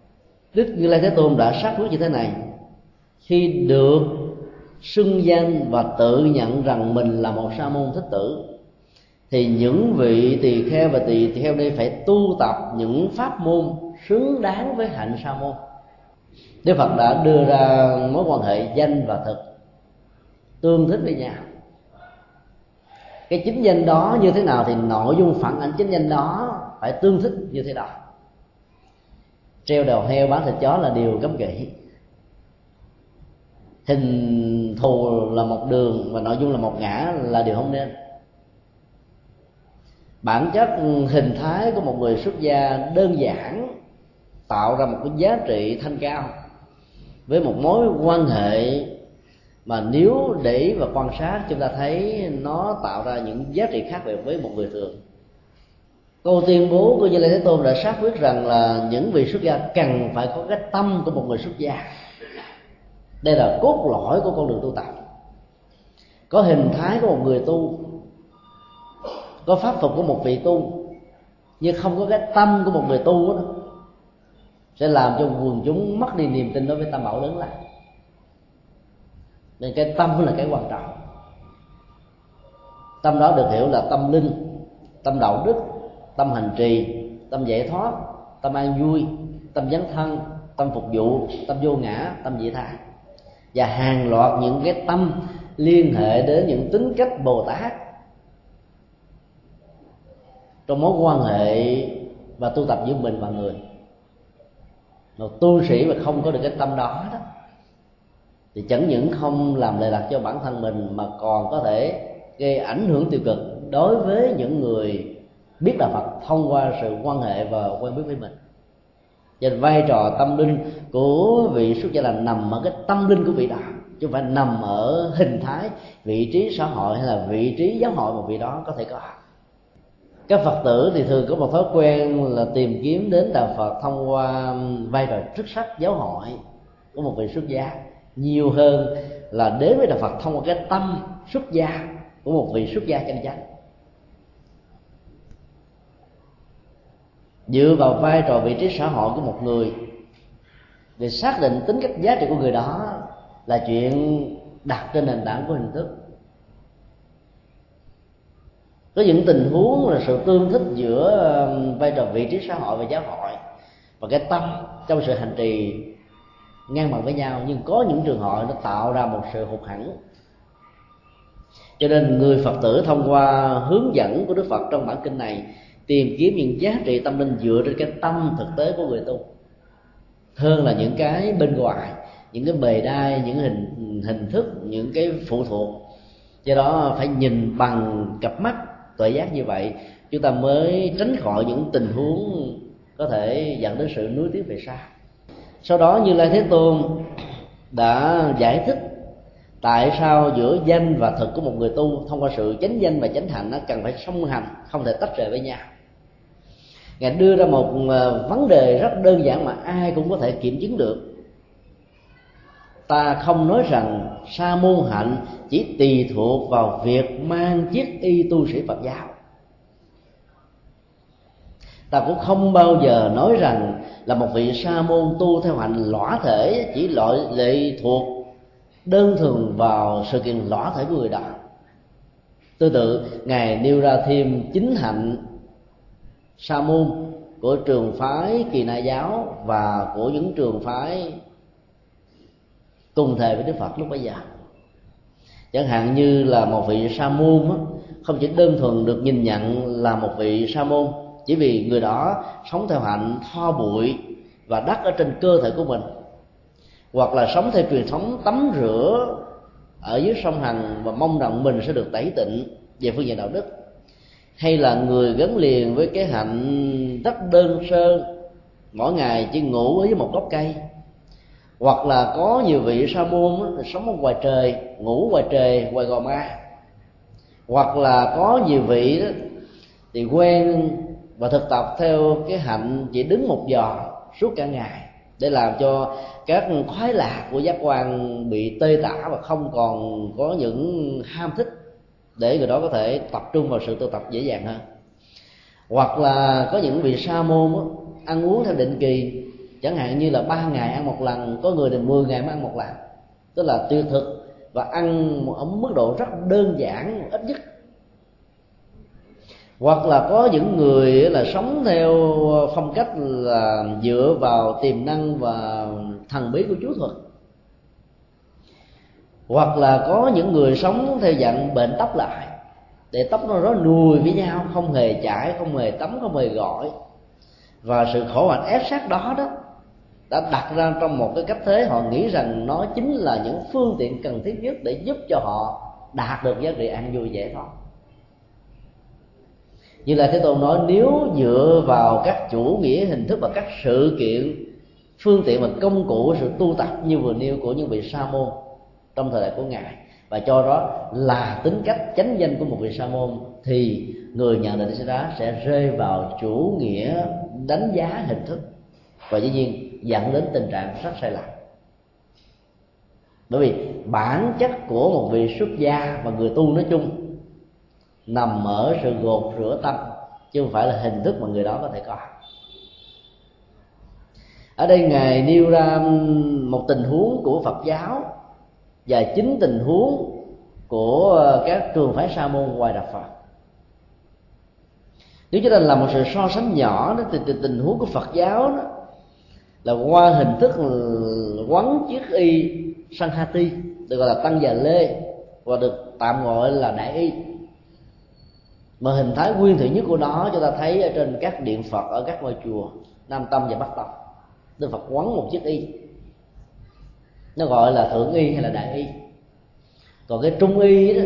đức như lai thế tôn đã xác quyết như thế này. Khi được xưng danh và tự nhận rằng mình là một sa môn thích tử, thì những vị tỳ kheo và tỳ kheo đây phải tu tập những pháp môn xứng đáng với hạnh sa môn. Đức phật đã đưa ra mối quan hệ danh và thực, tương thích với nhau. Cái chính danh đó như thế nào thì nội dung phản ảnh chính danh đó phải tương thích như thế nào treo đầu heo bán thịt chó là điều cấm kỵ. Hình thù là một đường và nội dung là một ngã là điều không nên. Bản chất hình thái của một người xuất gia đơn giản tạo ra một cái giá trị thanh cao với một mối quan hệ mà nếu để và quan sát, chúng ta thấy nó tạo ra những giá trị khác biệt với một người thường câu tuyên bố của như lai thế tôn đã xác quyết rằng là những vị xuất gia cần phải có cái tâm của một người xuất gia. Đây là cốt lõi của con đường tu tập. Có hình thái của một người tu, có pháp phục của một vị tu, nhưng không có cái tâm của một người tu đó, sẽ làm cho quần chúng mất đi niềm tin đối với tam bảo lớn lao. nên cái tâm là cái quan trọng. Tâm đó được hiểu là tâm linh, tâm đạo đức tâm hành trì, tâm giải thoát, tâm an vui, tâm dấn thân, tâm phục vụ, tâm vô ngã, tâm dị tha. Và hàng loạt những cái tâm liên hệ đến những tính cách bồ tát. Trong mối quan hệ và tu tập giữa mình và người. Một tu sĩ mà không có được cái tâm đó đó, thì chẳng những không làm lệ lạc cho bản thân mình, mà còn có thể gây ảnh hưởng tiêu cực đối với những người biết đạo Phật thông qua sự quan hệ và quen biết với mình. Cho nên vai trò tâm linh của vị xuất gia là nằm ở cái tâm linh của vị đạo, chứ không phải nằm ở hình thái, vị trí xã hội hay là vị trí giáo hội mà vị đó có thể có. Các phật tử thì thường có một thói quen là tìm kiếm đến đạo phật thông qua vai trò chức sắc giáo hội của một vị xuất gia. Nhiều hơn là đến với đạo phật thông qua cái tâm xuất gia của một vị xuất gia chân chánh. Dựa vào vai trò vị trí xã hội của một người để xác định tính cách giá trị của người đó là chuyện đặt trên nền tảng của hình thức. Có những tình huống là sự tương thích giữa vai trò vị trí xã hội và giáo hội và cái tâm trong sự hành trì ngang bằng với nhau. Nhưng có những trường hợp nó tạo ra một sự hụt hẳn cho nên người phật tử thông qua hướng dẫn của đức phật trong bản kinh này tìm kiếm những giá trị tâm linh dựa trên cái tâm thực tế của người tu. Hơn là những cái bên ngoài, những cái bề đai, những hình hình thức, những cái phụ thuộc. Do đó phải nhìn bằng cặp mắt tuệ giác như vậy, chúng ta mới tránh khỏi những tình huống có thể dẫn đến sự nuối tiếc về sau. Sau đó như lai thế tôn đã giải thích tại sao giữa danh và thực của một người tu thông qua sự chánh danh và chánh hạnh nó cần phải song hành, không thể tách rời với nhau ngài đưa ra một ờ, vấn đề rất đơn giản mà ai cũng có thể kiểm chứng được. Ta không nói rằng sa môn hạnh chỉ tùy thuộc vào việc mang chiếc y tu sĩ phật giáo. Ta cũng không bao giờ nói rằng là một vị sa môn tu theo hạnh lõa thể chỉ loại lệ thuộc đơn thuần vào sự kiện lõa thể của người đó. Tương tự, ngài nêu ra thêm chính hạnh sa môn của trường phái kỳ na giáo và của những trường phái cùng thời với đức phật lúc bấy giờ. Chẳng hạn như là một vị sa môn không chỉ đơn thuần được nhìn nhận là một vị sa môn chỉ vì người đó sống theo hạnh tho bụi và đắc ở trên cơ thể của mình, hoặc là sống theo truyền thống tắm rửa ở dưới sông hằng và mong rằng mình sẽ được tẩy tịnh về phương diện đạo đức hay là người gắn liền với cái hạnh rất đơn sơ mỗi ngày chỉ ngủ ở dưới một gốc cây. Hoặc là có nhiều vị sa môn sống ở ngoài trời ngủ ngoài trời ngoài gò ma hoặc là có nhiều vị đó, thì quen và thực tập theo cái hạnh chỉ đứng một giò suốt cả ngày để làm cho các khoái lạc của giác quan bị tê tả và không còn có những ham thích để người đó có thể tập trung vào sự tu tập dễ dàng hơn. Hoặc là có những vị sa môn ăn uống theo định kỳ, chẳng hạn như là ba ngày ăn một lần, có người thì 10 ngày mới ăn một lần. Tức là tiêu thực và ăn ở mức độ rất đơn giản, ít nhất. Hoặc là có những người là sống theo phong cách là dựa vào tiềm năng và thần bí của chú thuật hoặc là có những người sống theo dạng bệnh tóc lại, để tóc nó nó nuôi với nhau, không hề chải không hề tắm, không hề gọi và sự khổ hạnh ép sát đó đó đã đặt ra trong một cái cách thế họ nghĩ rằng nó chính là những phương tiện cần thiết nhất để giúp cho họ đạt được giá trị an vui dễ thôi như là thế tôn nói, nếu dựa vào các chủ nghĩa hình thức và các sự kiện, phương tiện và công cụ, sự tu tập như vừa nêu của những vị sa môn trong thời đại của ngài. Và cho đó là tính cách chánh danh của một vị sa môn thì người nhận định sẽ đó sẽ rơi vào chủ nghĩa đánh giá hình thức. Và dĩ nhiên dẫn đến tình trạng rất sai lạc bởi vì bản chất của một vị xuất gia và người tu nói chung nằm ở sự gột rửa tâm, chứ không phải là hình thức mà người đó có thể có. Ở đây ngài nêu ra một tình huống của phật giáo và chính tình huống của ờ, các trường phái sa môn ngoài đạo phật. Nếu chúng ta làm một sự so sánh nhỏ đó thì, thì tình huống của phật giáo đó là qua hình thức quấn chiếc y sanhati được gọi là tăng già lê và được tạm gọi là đại y. Mà hình thái nguyên thủy nhất của nó chúng ta thấy ở trên các điện phật ở các ngôi chùa nam tâm và bắc tâm đức phật quấn một chiếc y nó gọi là thượng y hay là đại y. Còn cái trung y đó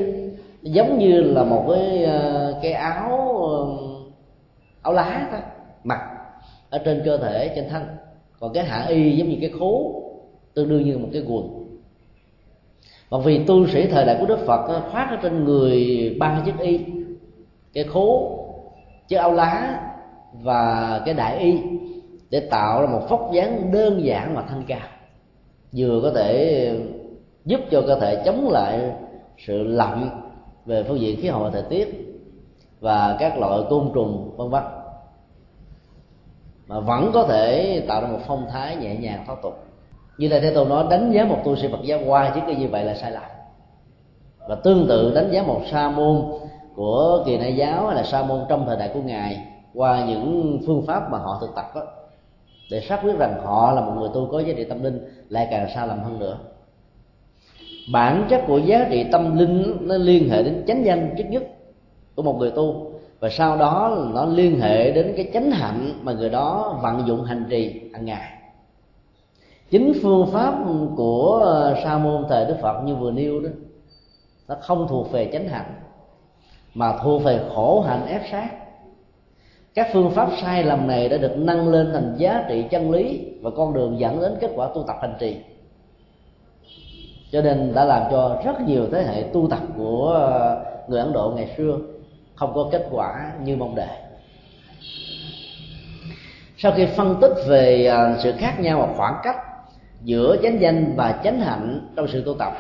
giống như là một cái ờ, cái áo áo lá đó mặc ở trên cơ thể, trên thân. Còn cái hạ y giống như cái khố, tương đương như một cái quần. Và vì tu sĩ thời đại của đức phật ờ, khoác ở trên người ba chiếc y, cái khố, chiếc áo lá và cái đại y để tạo ra một vóc dáng đơn giản mà thanh cao vừa có thể giúp cho cơ thể chống lại sự lạnh về phương diện khí hậu và thời tiết và các loại côn trùng vân vân. Mà vẫn có thể tạo ra một phong thái nhẹ nhàng thoát tục. Như là thế tôi nói đánh giá một tu sĩ Phật giáo qua chứ cái như vậy là sai lầm. Và tương tự đánh giá một sa môn của kỳ đại giáo hay là sa môn trong thời đại của ngài qua những phương pháp mà họ thực tập đó, để xác quyết rằng họ là một người tu có giá trị tâm linh, lại càng xa lầm hơn nữa. Bản chất của giá trị tâm linh nó liên hệ đến chánh danh trước nhất của một người tu, và sau đó nó liên hệ đến cái chánh hạnh mà người đó vận dụng hành trì hàng ngày. Chính phương pháp của sa môn thời đức phật như vừa nêu đó, nó không thuộc về chánh hạnh, mà thuộc về khổ hạnh ép sát các phương pháp sai lầm này đã được nâng lên thành giá trị chân lý và con đường dẫn đến kết quả tu tập hành trì. Cho nên đã làm cho rất nhiều thế hệ tu tập của ờ, người ấn độ ngày xưa không có kết quả như mong đợi. Sau khi phân tích về ờ, sự khác nhau và khoảng cách giữa chánh danh và chánh hạnh trong sự tu tập,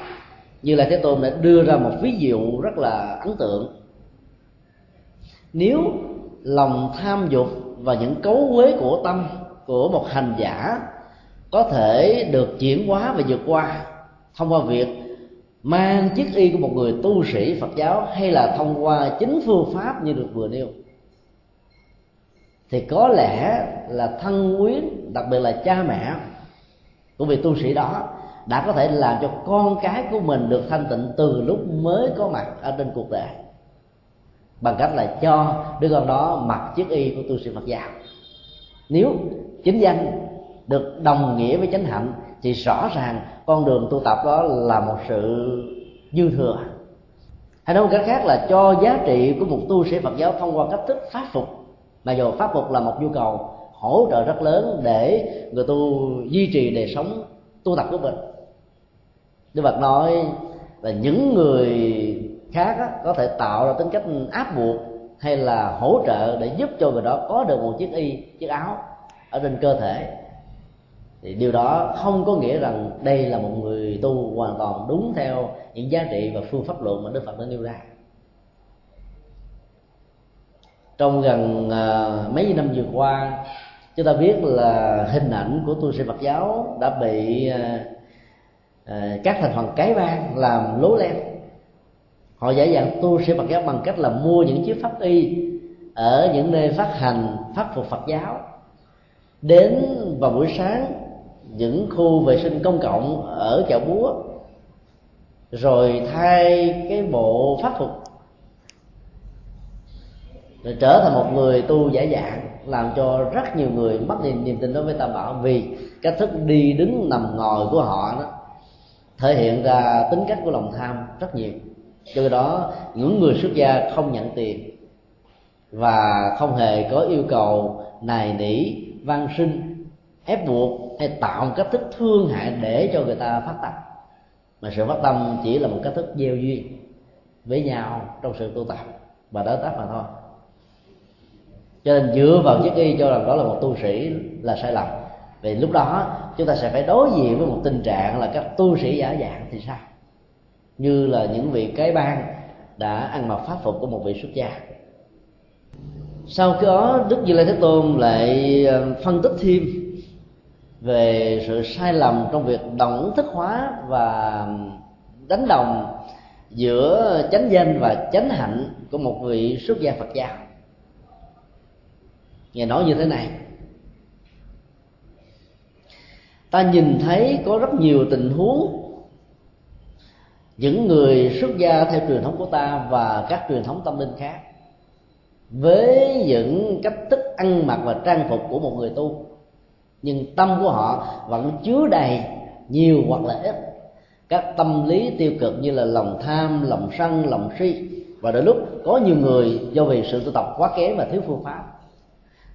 như là thế tôn đã đưa ra một ví dụ rất là ấn tượng. Nếu lòng tham dục và những cấu quế của tâm của một hành giả có thể được chuyển hóa và vượt qua thông qua việc mang chiếc y của một người tu sĩ Phật giáo hay là thông qua chính phương pháp như được vừa nêu. Thì có lẽ là thân quyến, đặc biệt là cha mẹ của vị tu sĩ đó, đã có thể làm cho con cái của mình được thanh tịnh từ lúc mới có mặt ở trên cuộc đời bằng cách là cho đứa con đó mặc chiếc y của tu sĩ Phật giáo. Nếu chính danh được đồng nghĩa với chánh hạnh, thì rõ ràng con đường tu tập đó là một sự dư thừa. Hay nói một cách khác là cho giá trị của một tu sĩ Phật giáo thông qua cách thức pháp phục. Mà dù pháp phục là một nhu cầu hỗ trợ rất lớn để người tu duy trì đời sống tu tập của mình. Đức Phật nói là những người khác á, có thể tạo ra tính cách áp buộc hay là hỗ trợ để giúp cho người đó có được một chiếc y chiếc áo ở trên cơ thể. Thì điều đó không có nghĩa rằng đây là một người tu hoàn toàn đúng theo những giá trị và phương pháp luận mà Đức Phật đã nêu ra. Trong gần uh, mấy năm vừa qua chúng ta biết là hình ảnh của tu sĩ Phật giáo đã bị uh, uh, các thành phần cái bang làm lố len họ dễ dàng tu sĩ Phật giáo bằng cách là mua những chiếc pháp y ở những nơi phát hành pháp phục Phật giáo. Đến vào buổi sáng, những khu vệ sinh công cộng ở chợ búa, rồi thay cái bộ pháp phục. Rồi trở thành một người tu giả dạng, làm cho rất nhiều người mất niềm niềm tin đối với tam bảo vì cách thức đi đứng nằm ngồi của họ đó thể hiện ra tính cách của lòng tham rất nhiều do đó, những người xuất gia không nhận tiền và không hề có yêu cầu nài nỉ, van sinh ép buộc hay tạo một cách thức thương hại để cho người ta phát tâm. Mà sự phát tâm chỉ là một cách thức gieo duyên với nhau trong sự tu tập và đối tác mà thôi. Cho nên dựa vào chiếc y cho rằng đó là một tu sĩ là sai lầm. Vì lúc đó chúng ta sẽ phải đối diện với một tình trạng là các tu sĩ giả dạng thì sao? Như là những vị cái bang đã ăn mặc pháp phục của một vị xuất gia. Sau khi đó, đức như lai thế tôn lại ờ, phân tích thêm về sự sai lầm trong việc đồng thức hóa và đánh đồng giữa chánh danh và chánh hạnh của một vị xuất gia phật giáo. Ngài nói như thế này, ta nhìn thấy có rất nhiều tình huống những người xuất gia theo truyền thống của ta và các truyền thống tâm linh khác, với những cách thức ăn mặc và trang phục của một người tu, nhưng tâm của họ vẫn chứa đầy nhiều hoặc là ít các tâm lý tiêu cực như là lòng tham, lòng sân, lòng si. Và đôi lúc có nhiều người do vì sự tu tập quá kém và thiếu phương pháp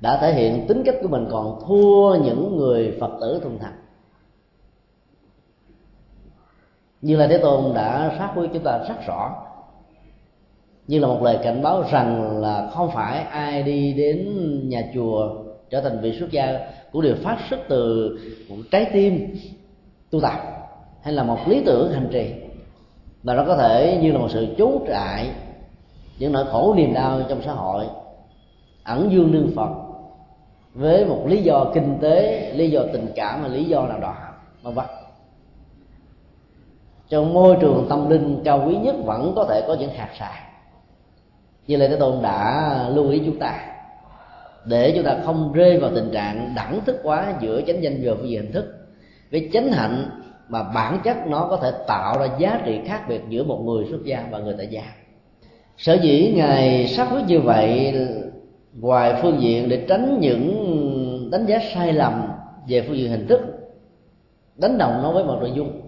đã thể hiện tính cách của mình còn thua những người phật tử thuần thành như là thế tôn đã phát huy chúng ta rất rõ, như là một lời cảnh báo rằng là không phải ai đi đến nhà chùa trở thành vị xuất gia cũng đều phát xuất từ một trái tim tu tập hay là một lý tưởng hành trì. Mà nó có thể như là một sự trốn trại, những nỗi khổ niềm đau trong xã hội, ẩn dương nương phật với một lý do kinh tế, lý do tình cảm và lý do nào đó, vân vân trong môi trường tâm linh cao quý nhất vẫn có thể có những hạt sạn như lê thế tôn đã lưu ý chúng ta. Để chúng ta không rơi vào tình trạng đẳng thức quá giữa chánh danh và phi hình thức. Với chánh hạnh mà bản chất nó có thể tạo ra giá trị khác biệt giữa một người xuất gia và người tại gia. Sở dĩ ngài xác quyết như vậy, ngoài phương diện để tránh những đánh giá sai lầm về phương diện hình thức, đánh đồng nó với một nội dung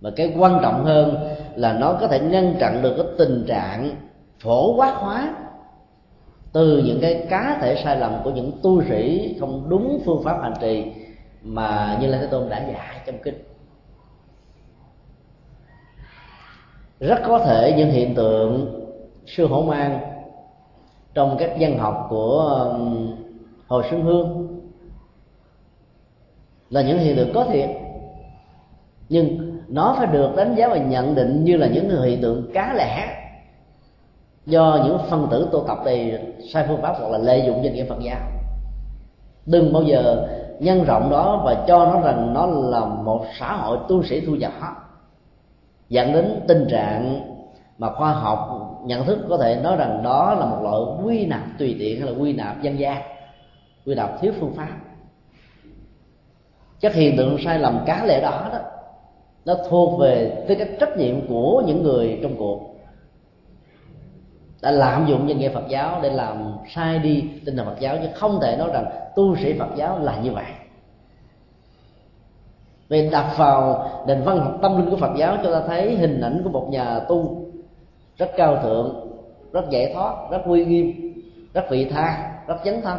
mà cái quan trọng hơn là nó có thể ngăn chặn được cái tình trạng phổ quát hóa từ những cái cá thể sai lầm của những tu sĩ không đúng phương pháp hành trì mà như lai thế tôn đã dạy trong kinh. Rất có thể những hiện tượng sư hổ mang trong các văn học của um, hồ xuân hương là những hiện tượng có thiệt. Nhưng nó phải được đánh giá và nhận định như là những hiện tượng cá lẻ. Do những phân tử tu tập thì sai phương pháp hoặc là lợi dụng danh nghĩa Phật giáo. Đừng bao giờ nhân rộng đó và cho nó rằng nó là một xã hội tu sĩ thu nhỏ dẫn đến tình trạng mà khoa học nhận thức có thể nói rằng đó là một loại quy nạp tùy tiện hay là quy nạp dân gian, quy nạp thiếu phương pháp. Các hiện tượng sai lầm cá lệ đó đó nó thuộc về tư cách trách nhiệm của những người trong cuộc. Đã lạm dụng danh nghĩa Phật giáo để làm sai đi tinh thần Phật giáo chứ không thể nói rằng tu sĩ Phật giáo là như vậy. Vì đặt vào nền văn học tâm linh của Phật giáo cho ta thấy hình ảnh của một nhà tu rất cao thượng, rất giải thoát, rất uy nghiêm, rất vị tha, rất chấn thân.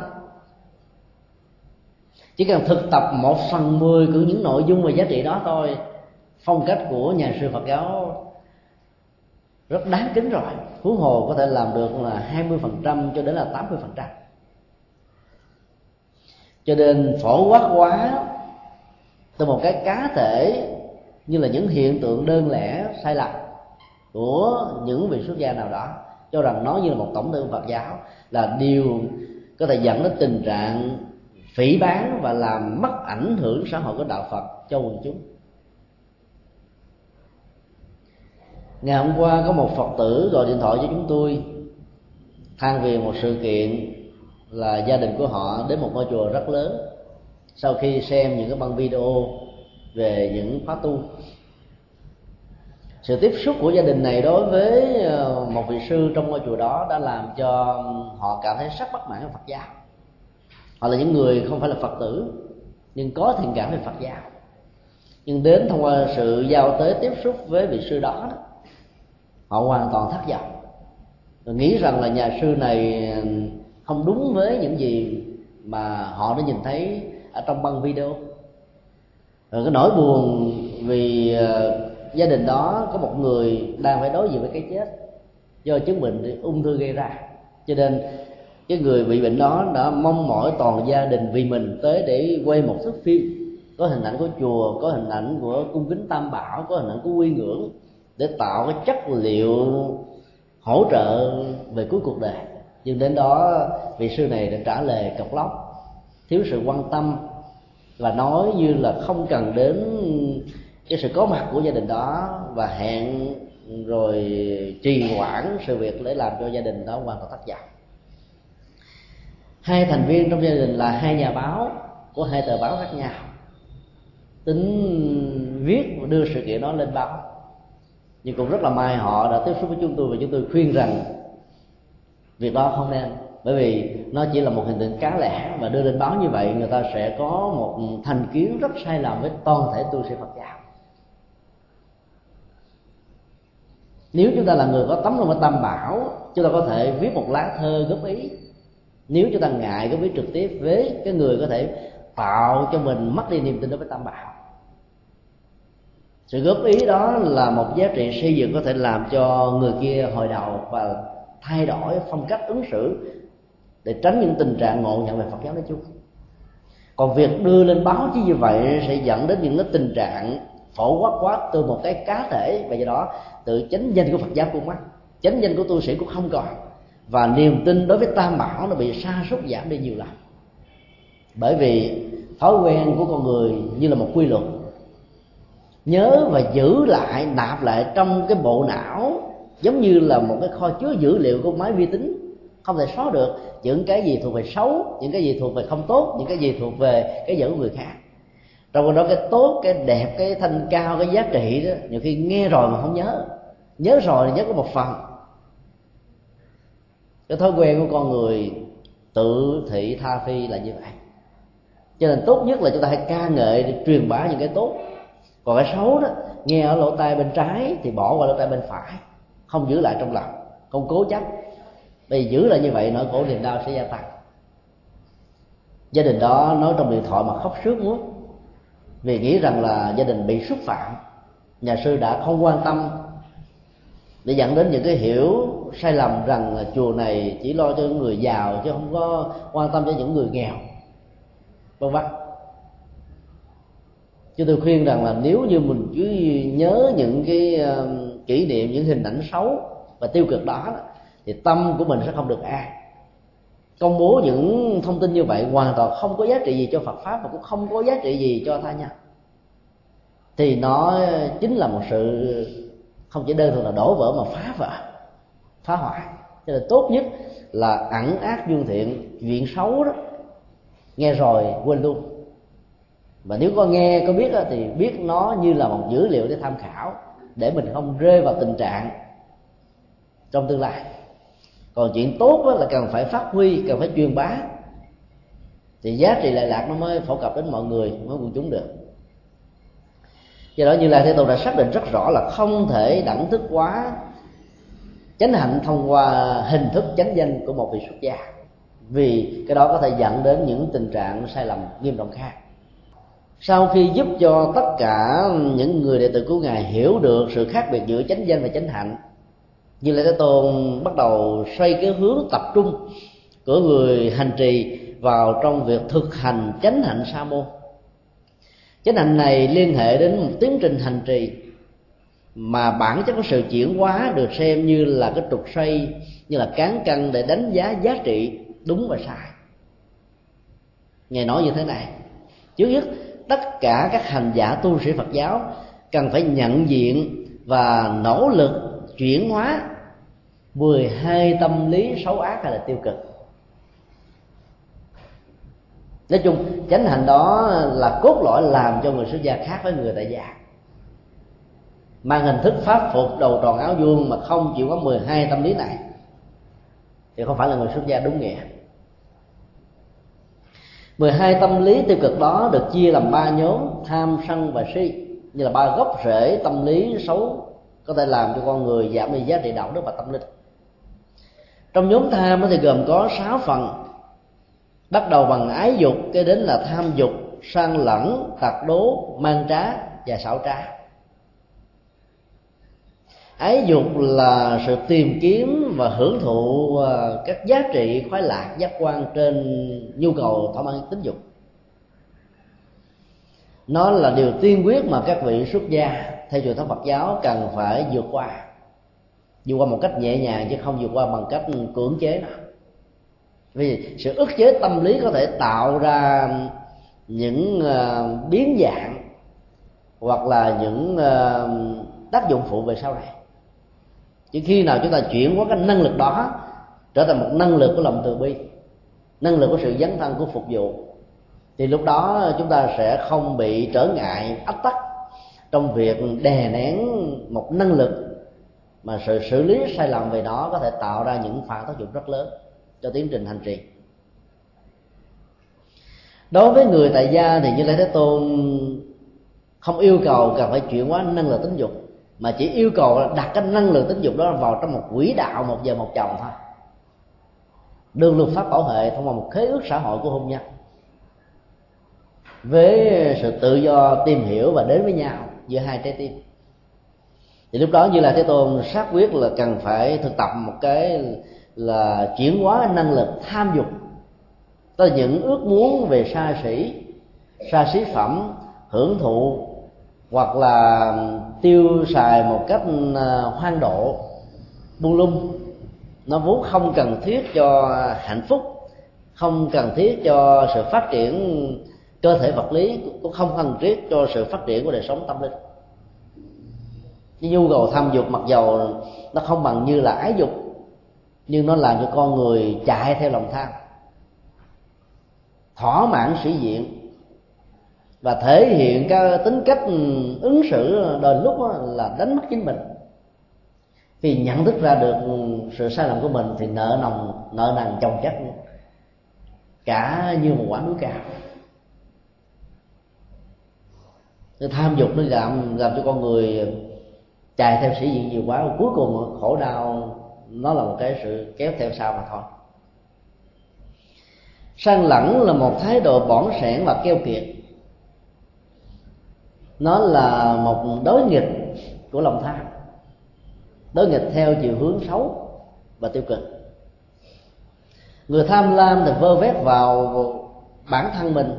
Chỉ cần thực tập một phần mười của những nội dung và giá trị đó thôi phong cách của nhà sư Phật giáo rất đáng kính rồi. Phú hồ có thể làm được là 20% cho đến là 80% cho nên phổ quát quá từ một cái cá thể như là những hiện tượng đơn lẻ, sai lầm của những vị xuất gia nào đó, cho rằng nó như là một tổng tư Phật giáo là điều có thể dẫn đến tình trạng phỉ bán và làm mất ảnh hưởng xã hội của đạo Phật cho quần chúng. Ngày hôm qua có một phật tử gọi điện thoại cho chúng tôi than về một sự kiện là gia đình của họ đến một ngôi chùa rất lớn. Sau khi xem những cái băng video về những khóa tu sự tiếp xúc của gia đình này đối với ờ, một vị sư trong ngôi chùa đó đã làm cho họ cảm thấy rất bất mãn với Phật giáo. Họ là những người không phải là Phật tử nhưng có thiện cảm về Phật giáo. Nhưng đến thông qua sự giao tế tiếp xúc với vị sư đó, đó họ hoàn toàn thất vọng. Tôi nghĩ rằng là nhà sư này không đúng với những gì mà họ đã nhìn thấy ở trong băng video. Rồi cái nỗi buồn vì ờ, gia đình đó có một người đang phải đối diện với cái chết do chứng bệnh ung thư gây ra. Cho nên cái người bị bệnh đó đã mong mỏi toàn gia đình vì mình tới để quay một thước phim. Có hình ảnh của chùa, có hình ảnh của cung kính tam bảo, có hình ảnh của quy ngưỡng để tạo cái chất liệu hỗ trợ về cuối cuộc đời. Nhưng đến đó, vị sư này đã trả lời cọc lóc, thiếu sự quan tâm và nói như là không cần đến cái sự có mặt của gia đình đó và hẹn rồi trì hoãn sự việc để làm cho gia đình đó hoàn toàn thất vọng. Hai thành viên trong gia đình là hai nhà báo của hai tờ báo khác nhau. Tính viết và đưa sự kiện đó lên báo nhưng cũng rất là may họ đã tiếp xúc với chúng tôi và chúng tôi khuyên rằng việc đó không nên. Bởi vì nó chỉ là một hình tượng cá lẻ và đưa lên báo như vậy, người ta sẽ có một thành kiến rất sai lầm với toàn thể tu sĩ Phật giáo. Nếu chúng ta là người có tấm lòng tam bảo, chúng ta có thể viết một lá thơ góp ý. Nếu chúng ta ngại góp ý trực tiếp với cái người có thể tạo cho mình mất đi niềm tin đối với tam bảo sự góp ý đó là một giá trị xây dựng có thể làm cho người kia hồi đầu và thay đổi phong cách ứng xử để tránh những tình trạng ngộ nhận về Phật giáo nói chung. Còn việc đưa lên báo chí như vậy sẽ dẫn đến những cái tình trạng phổ quát quá từ một cái cá thể và do đó tự chánh danh của Phật giáo cũng mất chánh danh của tu sĩ cũng không còn. Và niềm tin đối với tam bảo nó bị sa sút giảm đi nhiều lắm bởi vì thói quen của con người như là một quy luật nhớ và giữ lại, nạp lại trong cái bộ não, giống như là một cái kho chứa dữ liệu của máy vi tính. Không thể xóa được những cái gì thuộc về xấu, những cái gì thuộc về không tốt, những cái gì thuộc về cái dữ người khác. Trong đó, cái tốt, cái đẹp, cái thanh cao, cái giá trị đó, nhiều khi nghe rồi mà không nhớ. Nhớ rồi thì nhớ có một phần. Cái thói quen của con người tự thị tha phi là như vậy. Cho nên tốt nhất là chúng ta hãy ca ngợi để truyền bá những cái tốt còn cái xấu đó, nghe ở lỗ tai bên trái thì bỏ qua lỗ tai bên phải, không giữ lại trong lòng. Không cố chấp. Vì giữ lại như vậy, nỗi khổ niềm đau sẽ gia tăng. Gia đình đó nói trong điện thoại mà khóc sướt mướt, vì nghĩ rằng là gia đình bị xúc phạm, nhà sư đã không quan tâm, để dẫn đến những cái hiểu sai lầm rằng là chùa này chỉ lo cho những người giàu chứ không có quan tâm cho những người nghèo. Vân vân chứ tôi khuyên rằng là nếu như mình cứ nhớ những cái ờ, kỷ niệm, những hình ảnh xấu và tiêu cực đó, thì tâm của mình sẽ không được an. Công bố những thông tin như vậy hoàn toàn không có giá trị gì cho Phật pháp và cũng không có giá trị gì cho tha nhân. Thì nó chính là một sự không chỉ đơn thuần là đổ vỡ mà phá vỡ, phá hoại. Cho nên tốt nhất là ẩn ác dương thiện, chuyện xấu đó, nghe rồi quên luôn và nếu có nghe có biết đó, thì biết nó như là một dữ liệu để tham khảo để mình không rơi vào tình trạng trong tương lai. Còn chuyện tốt đó là cần phải phát huy cần phải truyền bá. Thì giá trị lệ lạc nó mới phổ cập đến mọi người mới quần chúng được. Do đó như là thế tôn đã xác định rất rõ là không thể đẳng thức quá chánh hạnh thông qua hình thức chánh danh của một vị xuất gia. Vì cái đó có thể dẫn đến những tình trạng sai lầm nghiêm trọng khác sau khi giúp cho tất cả những người đệ tử của ngài hiểu được sự khác biệt giữa chánh danh và chánh hạnh, như lễ thế tôn bắt đầu xoay cái hướng tập trung của người hành trì vào trong việc thực hành chánh hạnh sa môn. Chánh hạnh này liên hệ đến một tiến trình hành trì mà bản chất của sự chuyển hóa được xem như là cái trục xoay, như là cán cân để đánh giá giá trị đúng và sai. Ngài nói như thế này. Trước nhất tất cả các hành giả tu sĩ phật giáo cần phải nhận diện và nỗ lực chuyển hóa 12 tâm lý xấu ác hay là tiêu cực. Nói chung, chánh hành đó là cốt lõi làm cho người xuất gia khác với người tại gia. Mang hình thức pháp phục đầu tròn áo vuông mà không chịu có 12 tâm lý này thì không phải là người xuất gia đúng nghĩa. 12 tâm lý tiêu cực đó được chia làm ba nhóm, tham, sân và si. Như là ba gốc rễ tâm lý xấu có thể làm cho con người giảm đi giá trị đạo đức và tâm linh. Trong nhóm tham thì gồm có 6 phần. Bắt đầu bằng ái dục, kế đến là tham dục, sang lẫn, tạc đố, mang trá và xảo trá ái dục là sự tìm kiếm và hưởng thụ à, các giá trị khoái lạc giác quan trên nhu cầu thỏa mãn tính dục. Nó là điều tiên quyết mà các vị xuất gia theo truyền thống Phật giáo cần phải vượt qua. Vượt qua một cách nhẹ nhàng chứ không vượt qua bằng cách cưỡng chế nào vì sự ức chế tâm lý có thể tạo ra những à, biến dạng hoặc là những à, tác dụng phụ về sau này chỉ khi nào chúng ta chuyển qua cái năng lực đó, trở thành một năng lực của lòng từ bi, năng lực của sự dấn thân, của phục vụ, thì lúc đó chúng ta sẽ không bị trở ngại ách tắc trong việc đè nén một năng lực mà sự xử lý sai lầm về nó có thể tạo ra những phản tác dụng rất lớn cho tiến trình hành trì. Đối với người tại gia thì như lễ thế tôn không yêu cầu cần phải chuyển hóa năng lực tính dục mà chỉ yêu cầu là đặt cái năng lượng tính dục đó vào trong một quỹ đạo, một giờ một chồng thôi. Đường luật pháp bảo hệ thông qua một khế ước xã hội của hôn nhân. Với sự tự do tìm hiểu và đến với nhau giữa hai trái tim. Thì lúc đó như là thế tôn xác quyết là cần phải thực tập một cái là chuyển hóa năng lực tham dục tức là những ước muốn về xa xỉ xa xí phẩm, hưởng thụ hoặc là tiêu xài một cách à, hoang độ buông lung. Nó vốn không cần thiết cho hạnh phúc, không cần thiết cho sự phát triển cơ thể vật lý, cũng không cần thiết cho sự phát triển của đời sống tâm linh. Cái nhu cầu tham dục mặc dầu nó không bằng như là ái dục, nhưng nó làm cho con người chạy theo lòng tham. Thỏa mãn sĩ diện và thể hiện cái tính cách ứng xử đôi lúc là đánh mất chính mình. Vì nhận thức ra được sự sai lầm của mình thì nợ nồng, nợ nần chồng chất cả như một quả núi cao. Cái tham dục nó làm làm cho con người chạy theo sĩ diện nhiều quá, cuối cùng khổ đau, nó là một cái sự kéo theo sau mà thôi. Sang lẳng là một thái độ bỏng sẻn và keo kiệt nó là một đối nghịch của lòng tham. Đối nghịch theo chiều hướng xấu và tiêu cực. Người tham lam thì vơ vét vào bản thân mình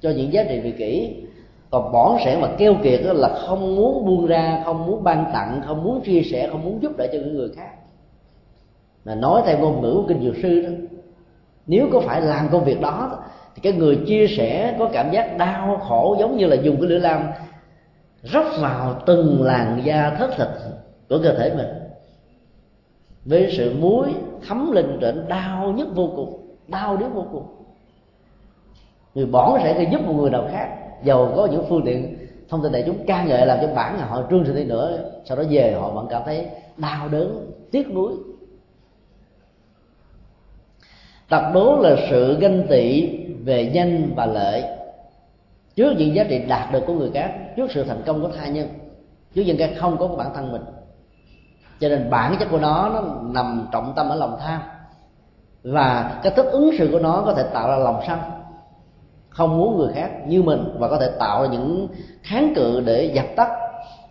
cho những giá trị vị kỷ, còn bỏ sẻ và keo kiệt đó là không muốn buông ra, không muốn ban tặng, không muốn chia sẻ, không muốn giúp đỡ cho những người khác. Mà nói theo ngôn ngữ của kinh dược sư đó, nếu có phải làm công việc đó, thì cái người chia sẻ có cảm giác đau khổ giống như là dùng cái lửa lam rót vào từng làn da thất thịt của cơ thể mình với sự muối thấm lên đến đau nhất vô cùng, đau đến vô cùng. Người bỏng sẽ thì giúp một người nào khác. Giàu có những phương tiện thông tin đại chúng, ca ngợi làm cho bản họ trương sự đi nữa, sau đó về họ vẫn cảm thấy đau đớn, tiếc nuối. Tật đố là sự ganh tị về danh và lợi trước những giá trị đạt được của người khác, trước sự thành công của tha nhân, trước những cái không có của bản thân mình. Cho nên bản chất của nó nó nằm trọng tâm ở lòng tham. Và cái thức ứng xử của nó có thể tạo ra lòng sân. Không muốn người khác như mình và có thể tạo ra những kháng cự để dập tắt,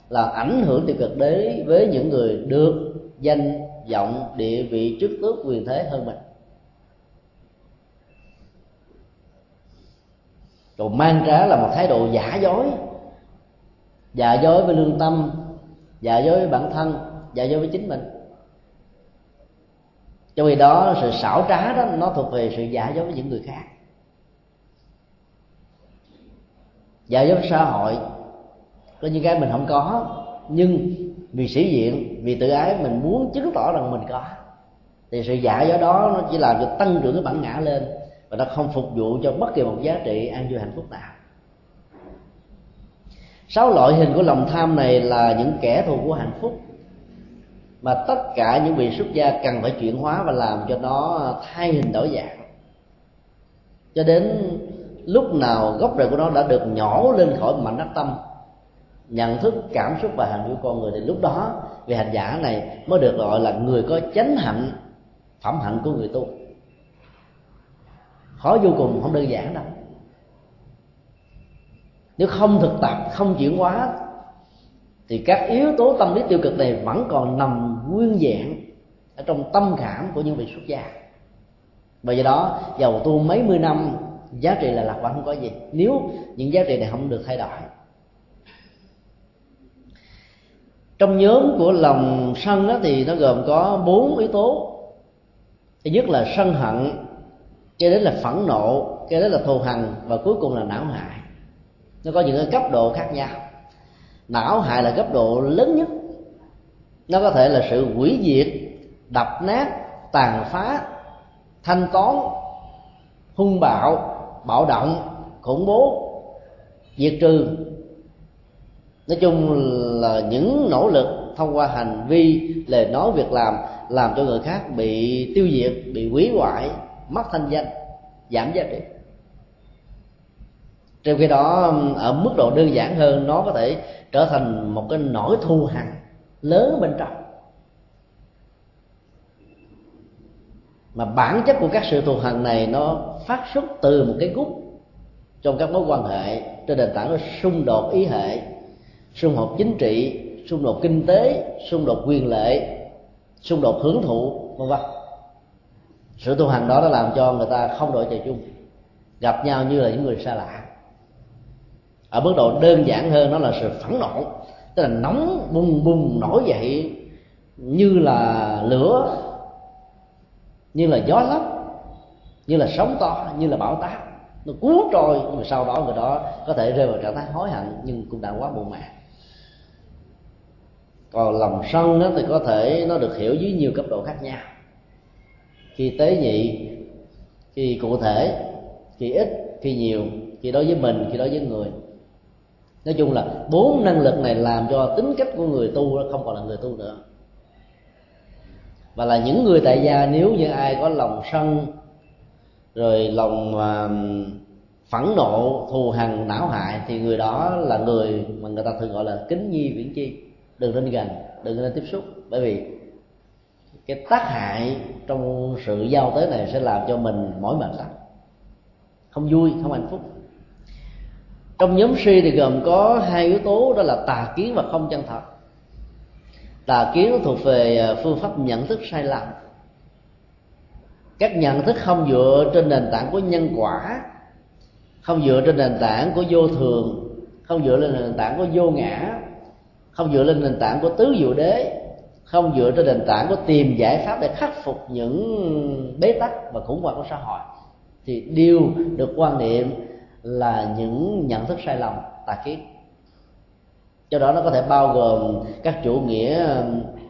là ảnh hưởng tiêu cực đến, với những người được danh, vọng, địa vị, chức tước, quyền thế hơn mình. Rồi mang trá là một thái độ giả dối. Giả dối với lương tâm, giả dối với bản thân, giả dối với chính mình. Trong khi đó sự xảo trá đó, nó thuộc về sự giả dối với những người khác. Giả dối với xã hội có những cái mình không có, nhưng vì sĩ diện, vì tự ái, mình muốn chứng tỏ rằng mình có. Thì sự giả dối đó nó chỉ làm cho tăng trưởng cái bản ngã lên và nó không phục vụ cho bất kỳ một giá trị an vui hạnh phúc nào. Sáu loại hình của lòng tham này là những kẻ thù của hạnh phúc, mà tất cả những vị xuất gia cần phải chuyển hóa và làm cho nó thay hình đổi dạng. Cho đến lúc nào gốc rễ của nó đã được nhỏ lên khỏi mảnh đất tâm, nhận thức, cảm xúc và hành vi con người thì lúc đó vị hành giả này mới được gọi là người có chánh hạnh, phẩm hạnh của người tu khó vô cùng, không đơn giản đâu. Nếu không thực tập, không chuyển hóa, thì các yếu tố tâm lý tiêu cực này vẫn còn nằm nguyên dạng ở trong tâm khảm của những vị xuất gia. Bởi vì đó giàu tu mấy mươi năm, giá trị là lạc quan không có gì. Nếu những giá trị này không được thay đổi. Trong nhóm của lòng sân đó thì nó gồm có bốn yếu tố. Thứ nhất là sân hận cái đấy là phẫn nộ, cái đấy là thù hằn và cuối cùng là não hại. Nó có những cái cấp độ khác nhau. Não hại là cấp độ lớn nhất. Nó có thể là sự hủy diệt, đập nát, tàn phá, thanh toán, hung bạo bạo động, khủng bố, diệt trừ. Nói chung là những nỗ lực thông qua hành vi, lời nói, việc làm làm cho người khác bị tiêu diệt, bị hủy hoại mất thanh danh, giảm giá trị. Trong khi đó, ở mức độ đơn giản hơn, nó có thể trở thành một cái nỗi thù hằn lớn bên trong. Mà bản chất của các sự thù hằn này nó phát xuất từ một cái gút trong các mối quan hệ trên nền tảng của xung đột ý hệ, xung đột chính trị, xung đột kinh tế, xung đột quyền lệ xung đột hưởng thụ, vân vân sự tu hành đó nó làm cho người ta không đội trời chung, gặp nhau như là những người xa lạ. Ở mức độ đơn giản hơn nó là sự phẫn nộ, tức là nóng bùng bùng nổi dậy như là lửa, như là gió lốc, như là sóng to, như là bão táp. Nó cuốn trôi, nhưng mà sau đó người đó có thể rơi vào trạng thái hối hận, nhưng cũng đã quá muộn màng. Còn lòng sân đó thì có thể nó được hiểu dưới nhiều cấp độ khác nhau khi tế nhị khi cụ thể khi ít khi nhiều khi đối với mình khi đối với người. Nói chung là bốn năng lực này làm cho tính cách của người tu không còn là người tu nữa. Và là những người tại gia nếu như ai có lòng sân rồi lòng uh, phẫn nộ thù hằn não hại thì người đó là người mà người ta thường gọi là kính nhi viễn chi. Đừng nên gần đừng nên tiếp xúc. Bởi vì cái tác hại trong sự giao tế này sẽ làm cho mình mỏi mệt lắm. Không vui, không hạnh phúc. Trong nhóm suy thì gồm có hai yếu tố, đó là tà kiến và không chân thật. Tà kiến thuộc về à, phương pháp nhận thức sai lầm. Các nhận thức không dựa trên nền tảng của nhân quả, không dựa trên nền tảng của vô thường, không dựa lên nền tảng của vô ngã, không dựa lên nền tảng của tứ diệu đế không dựa trên nền tảng của tìm giải pháp để khắc phục những bế tắc và khủng hoảng của xã hội, thì đều được quan niệm là những nhận thức sai lầm, tà kiến do đó nó có thể bao gồm các chủ nghĩa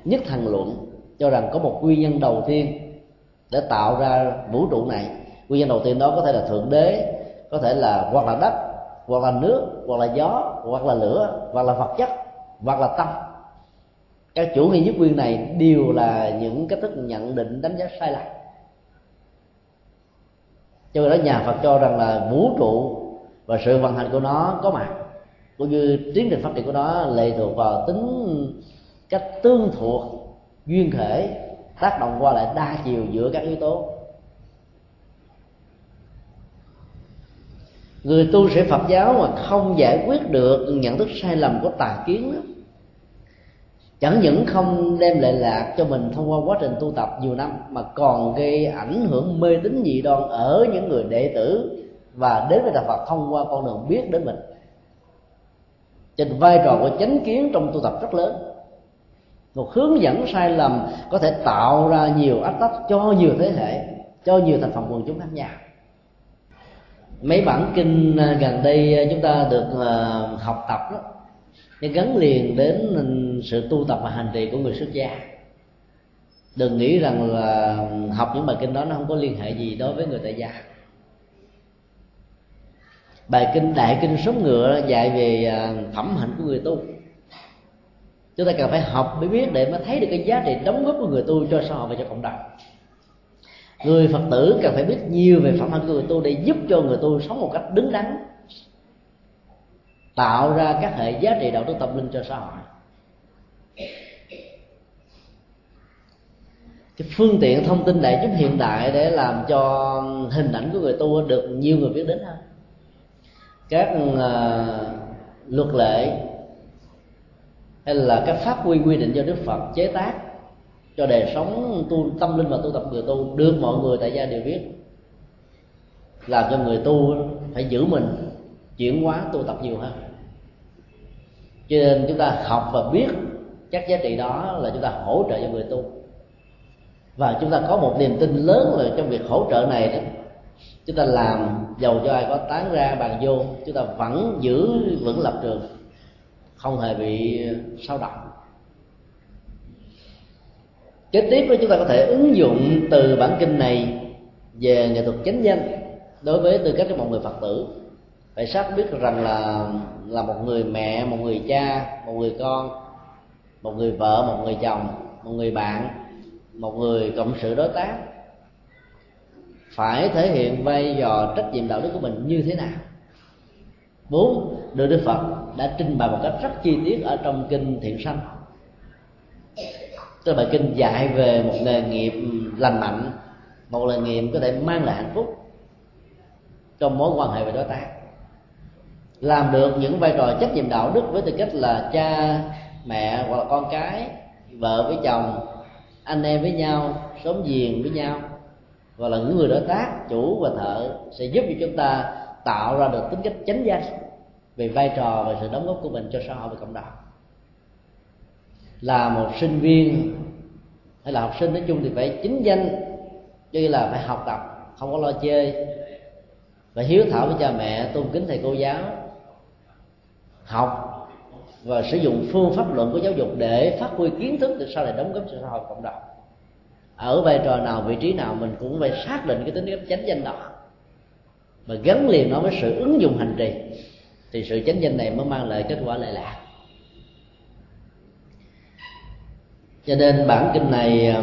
nhất thần luận, cho rằng có một nguyên nhân đầu tiên để tạo ra vũ trụ này. Nguyên nhân đầu tiên đó có thể là thượng đế, có thể là hoặc là đất, hoặc là nước, hoặc là gió, hoặc là lửa, hoặc là vật chất, hoặc là tâm các chủ nghĩa nhất quyền này đều là những cách thức nhận định đánh giá sai lầm. Cho nên đó nhà phật cho rằng là vũ trụ và sự vận hành của nó có mặt cũng như tiến trình phát triển của nó lệ thuộc vào tính cách tương thuộc duyên thể tác động qua lại đa chiều giữa các yếu tố. Người tu sĩ phật giáo mà không giải quyết được nhận thức sai lầm của tà kiến đó, chẳng những không đem lại lạc cho mình thông qua quá trình tu tập nhiều năm, mà còn gây ảnh hưởng mê tín dị đoan ở những người đệ tử và đến với đạo Phật thông qua con đường biết đến mình. Trên vai trò của chánh kiến trong tu tập rất lớn. Một hướng dẫn sai lầm có thể tạo ra nhiều ách tắc cho nhiều thế hệ, cho nhiều thành phần quần chúng khác nhau. Mấy bản kinh gần đây chúng ta được ờ, học tập đó nó gắn liền đến sự tu tập và hành trì của người xuất gia. Đừng nghĩ rằng là học những bài kinh đó nó không có liên hệ gì đối với người tại gia. Bài kinh đại kinh sống ngựa dạy về à, phẩm hạnh của người tu. Chúng ta cần phải học mới biết để mới thấy được cái giá trị đóng góp của người tu cho xã hội và cho cộng đồng. Người phật tử cần phải biết nhiều về phẩm hạnh của người tu để giúp cho người tu sống một cách đứng đắn tạo ra các hệ giá trị đạo đức tâm linh cho xã hội. Cái phương tiện thông tin đại chúng hiện đại để làm cho hình ảnh của người tu được nhiều người biết đến hơn. Các uh, luật lệ hay là các pháp quy quy định do đức phật chế tác cho đời sống tu tâm linh và tu tập người tu được mọi người tại gia đều biết làm cho người tu phải giữ mình chuyển hóa tu tập nhiều hơn. Cho nên chúng ta học và biết các giá trị đó là chúng ta hỗ trợ cho người tu. Và chúng ta có một niềm tin lớn là trong việc hỗ trợ này đó, chúng ta làm giàu cho ai có tán ra bàn vô, chúng ta vẫn giữ vững lập trường, không hề bị sao động. Kế tiếp đó, chúng ta có thể ứng dụng từ bản kinh này về nghệ thuật chánh danh đối với tư cách của một người phật tử phải xác biết rằng là là một người mẹ, một người cha, một người con, một người vợ, một người chồng, một người bạn, một người cộng sự đối tác. Phải thể hiện vai trò trách nhiệm đạo đức của mình như thế nào? Bốn, được đức phật đã trình bày một cách rất chi tiết ở trong kinh thiện sanh. Tức là bài kinh dạy về một nghề nghiệp lành mạnh, một nghề nghiệp có thể mang lại hạnh phúc trong mối quan hệ về đối tác làm được những vai trò trách nhiệm đạo đức với tư cách là cha, mẹ hoặc là con cái, vợ với chồng, anh em với nhau xóm giềng với nhau. Và là những người đối tác, chủ và thợ sẽ giúp cho chúng ta tạo ra được tính cách chánh danh về vai trò và sự đóng góp của mình cho xã hội và cộng đồng. Là một sinh viên hay là học sinh nói chung thì phải chính danh như là phải học tập, không có lo chơi. Và hiếu thảo với cha mẹ, tôn kính thầy cô giáo học và sử dụng phương pháp luận của giáo dục để phát huy kiến thức để sau này đóng góp cho xã hội cộng đồng. Ở vai trò nào vị trí nào mình cũng phải xác định cái tính cách chánh danh đó. Và gắn liền nó với sự ứng dụng hành trì thì sự chánh danh này mới mang lại kết quả lệ lạc cho nên bản kinh này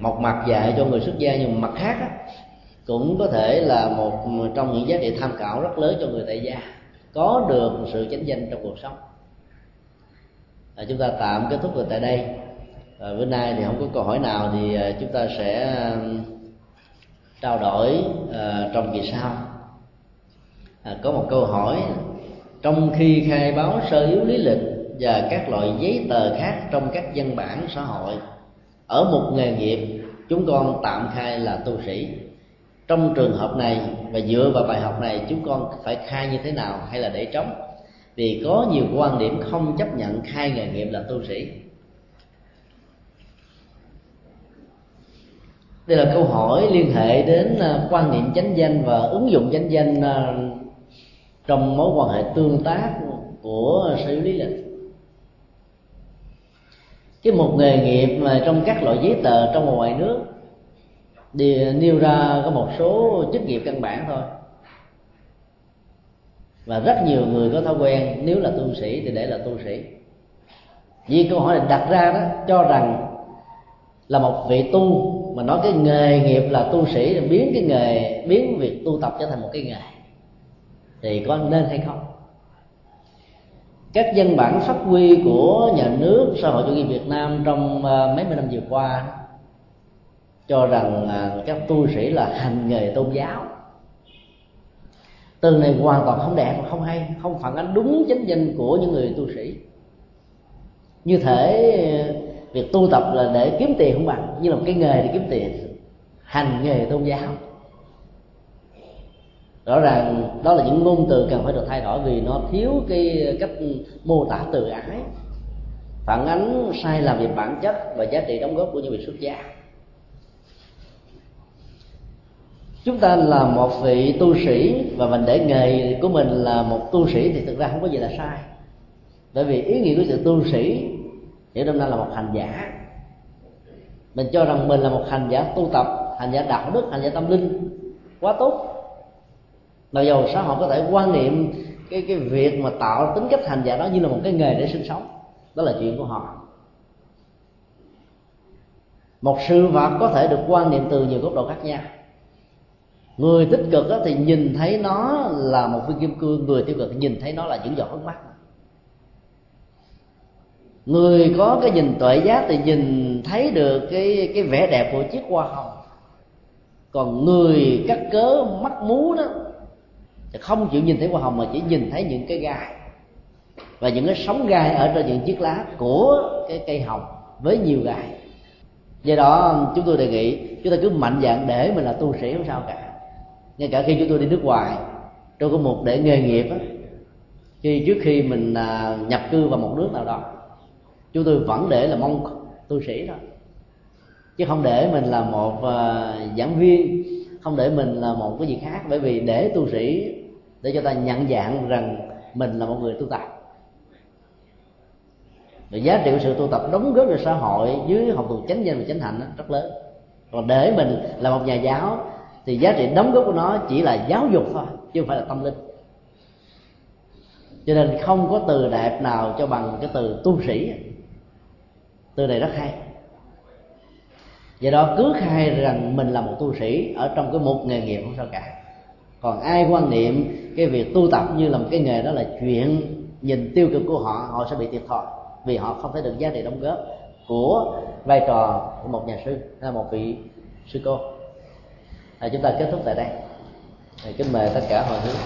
một mặt dạy cho người xuất gia nhưng mặt khác á, cũng có thể là một trong những giá trị tham khảo rất lớn cho người tại gia có được sự chánh danh trong cuộc sống. À, chúng ta tạm kết thúc được tại đây. À, bữa nay thì không có câu hỏi nào thì à, chúng ta sẽ trao đổi uh, trong kỳ sau. À, có một câu hỏi. Trong khi khai báo sơ yếu lý lịch và các loại giấy tờ khác trong các văn bản xã hội ở một nghề nghiệp chúng con tạm khai là tu sĩ trong trường hợp này và dựa vào bài học này, chúng con phải khai như thế nào hay là để trống? Vì có nhiều quan điểm không chấp nhận khai nghề nghiệp là tu sĩ. Đây là câu hỏi liên hệ đến à, quan niệm chánh danh và ứng dụng chánh danh à, trong mối quan hệ tương tác của xử lý lịch. Cái một nghề nghiệp mà trong các loại giấy tờ trong và ngoài nước thì nêu ra có một số chức nghiệp căn bản thôi. Và rất nhiều người có thói quen, nếu là tu sĩ thì để là tu sĩ. Vì câu hỏi này đặt ra đó, cho rằng là một vị tu, mà nói cái nghề nghiệp là tu sĩ, thì biến cái nghề, biến việc tu tập trở thành một cái nghề, thì có nên hay không? Các văn bản pháp quy của nhà nước xã hội chủ nghĩa Việt Nam trong à, mấy mươi năm vừa qua cho rằng à, các tu sĩ là hành nghề tôn giáo. Từ này hoàn toàn không đẹp, không hay, không phản ánh đúng chánh danh của những người tu sĩ. Như thể à, việc tu tập là để kiếm tiền không bằng, như là một cái nghề để kiếm tiền. Hành nghề tôn giáo. Rõ ràng, đó là những ngôn từ cần phải được thay đổi vì nó thiếu cái cách mô tả từ ái. Phản ánh sai lầm về bản chất và giá trị đóng góp của những vị xuất gia. Chúng ta là một vị tu sĩ và mình để nghề của mình là một tu sĩ thì thực ra không có gì là sai. Bởi vì ý nghĩa của sự tu sĩ, hiểu năm nay là một hành giả. Mình cho rằng mình là một hành giả tu tập, hành giả đạo đức, hành giả tâm linh. Quá tốt. Mặc dù xã hội có thể quan niệm cái cái việc mà tạo tính cách hành giả đó như là một cái nghề để sinh sống. Đó là chuyện của họ. Một sự vật có thể được quan niệm từ nhiều góc độ khác nhau người tích cực thì nhìn thấy nó là một viên kim cương, người tiêu cực nhìn thấy nó là những giọt nước mắt. Người có cái nhìn tuệ giác thì nhìn thấy được cái cái vẻ đẹp của chiếc hoa hồng. Còn người cắt cớ mắt mú đó thì không chịu nhìn thấy hoa hồng mà chỉ nhìn thấy những cái gai. Và những cái sóng gai ở trên những chiếc lá của cái cây hồng với nhiều gai. Do đó chúng tôi đề nghị chúng ta cứ mạnh dạng để mình là tu sĩ không sao cả ngay cả khi chúng tôi đi nước ngoài, tôi có một để nghề nghiệp á. Khi trước khi mình à, nhập cư vào một nước nào đó, chúng tôi vẫn để là mong tu sĩ thôi chứ không để mình là một à, giảng viên, không để mình là một cái gì khác. Bởi vì để tu sĩ, để cho ta nhận dạng rằng mình là một người tu tập. Và giá trị của sự tu tập đóng góp cho xã hội dưới học thuật chánh danh và chánh hạnh rất lớn. Còn để mình là một nhà giáo thì giá trị đóng góp của nó chỉ là giáo dục thôi, chứ không phải là tâm linh. Cho nên không có từ đẹp nào cho bằng cái từ tu sĩ. Từ này rất hay. Do đó cứ khai rằng mình là một tu sĩ ở trong cái một nghề nghiệp không sao cả. Còn ai quan niệm cái việc tu tập như là một cái nghề đó là chuyện nhìn tiêu cực của họ họ sẽ bị thiệt thòi vì họ không thấy được giá trị đóng góp của vai trò của một nhà sư hay một vị sư cô à, chúng ta kết thúc tại đây. Kính mời tất cả hồi hướng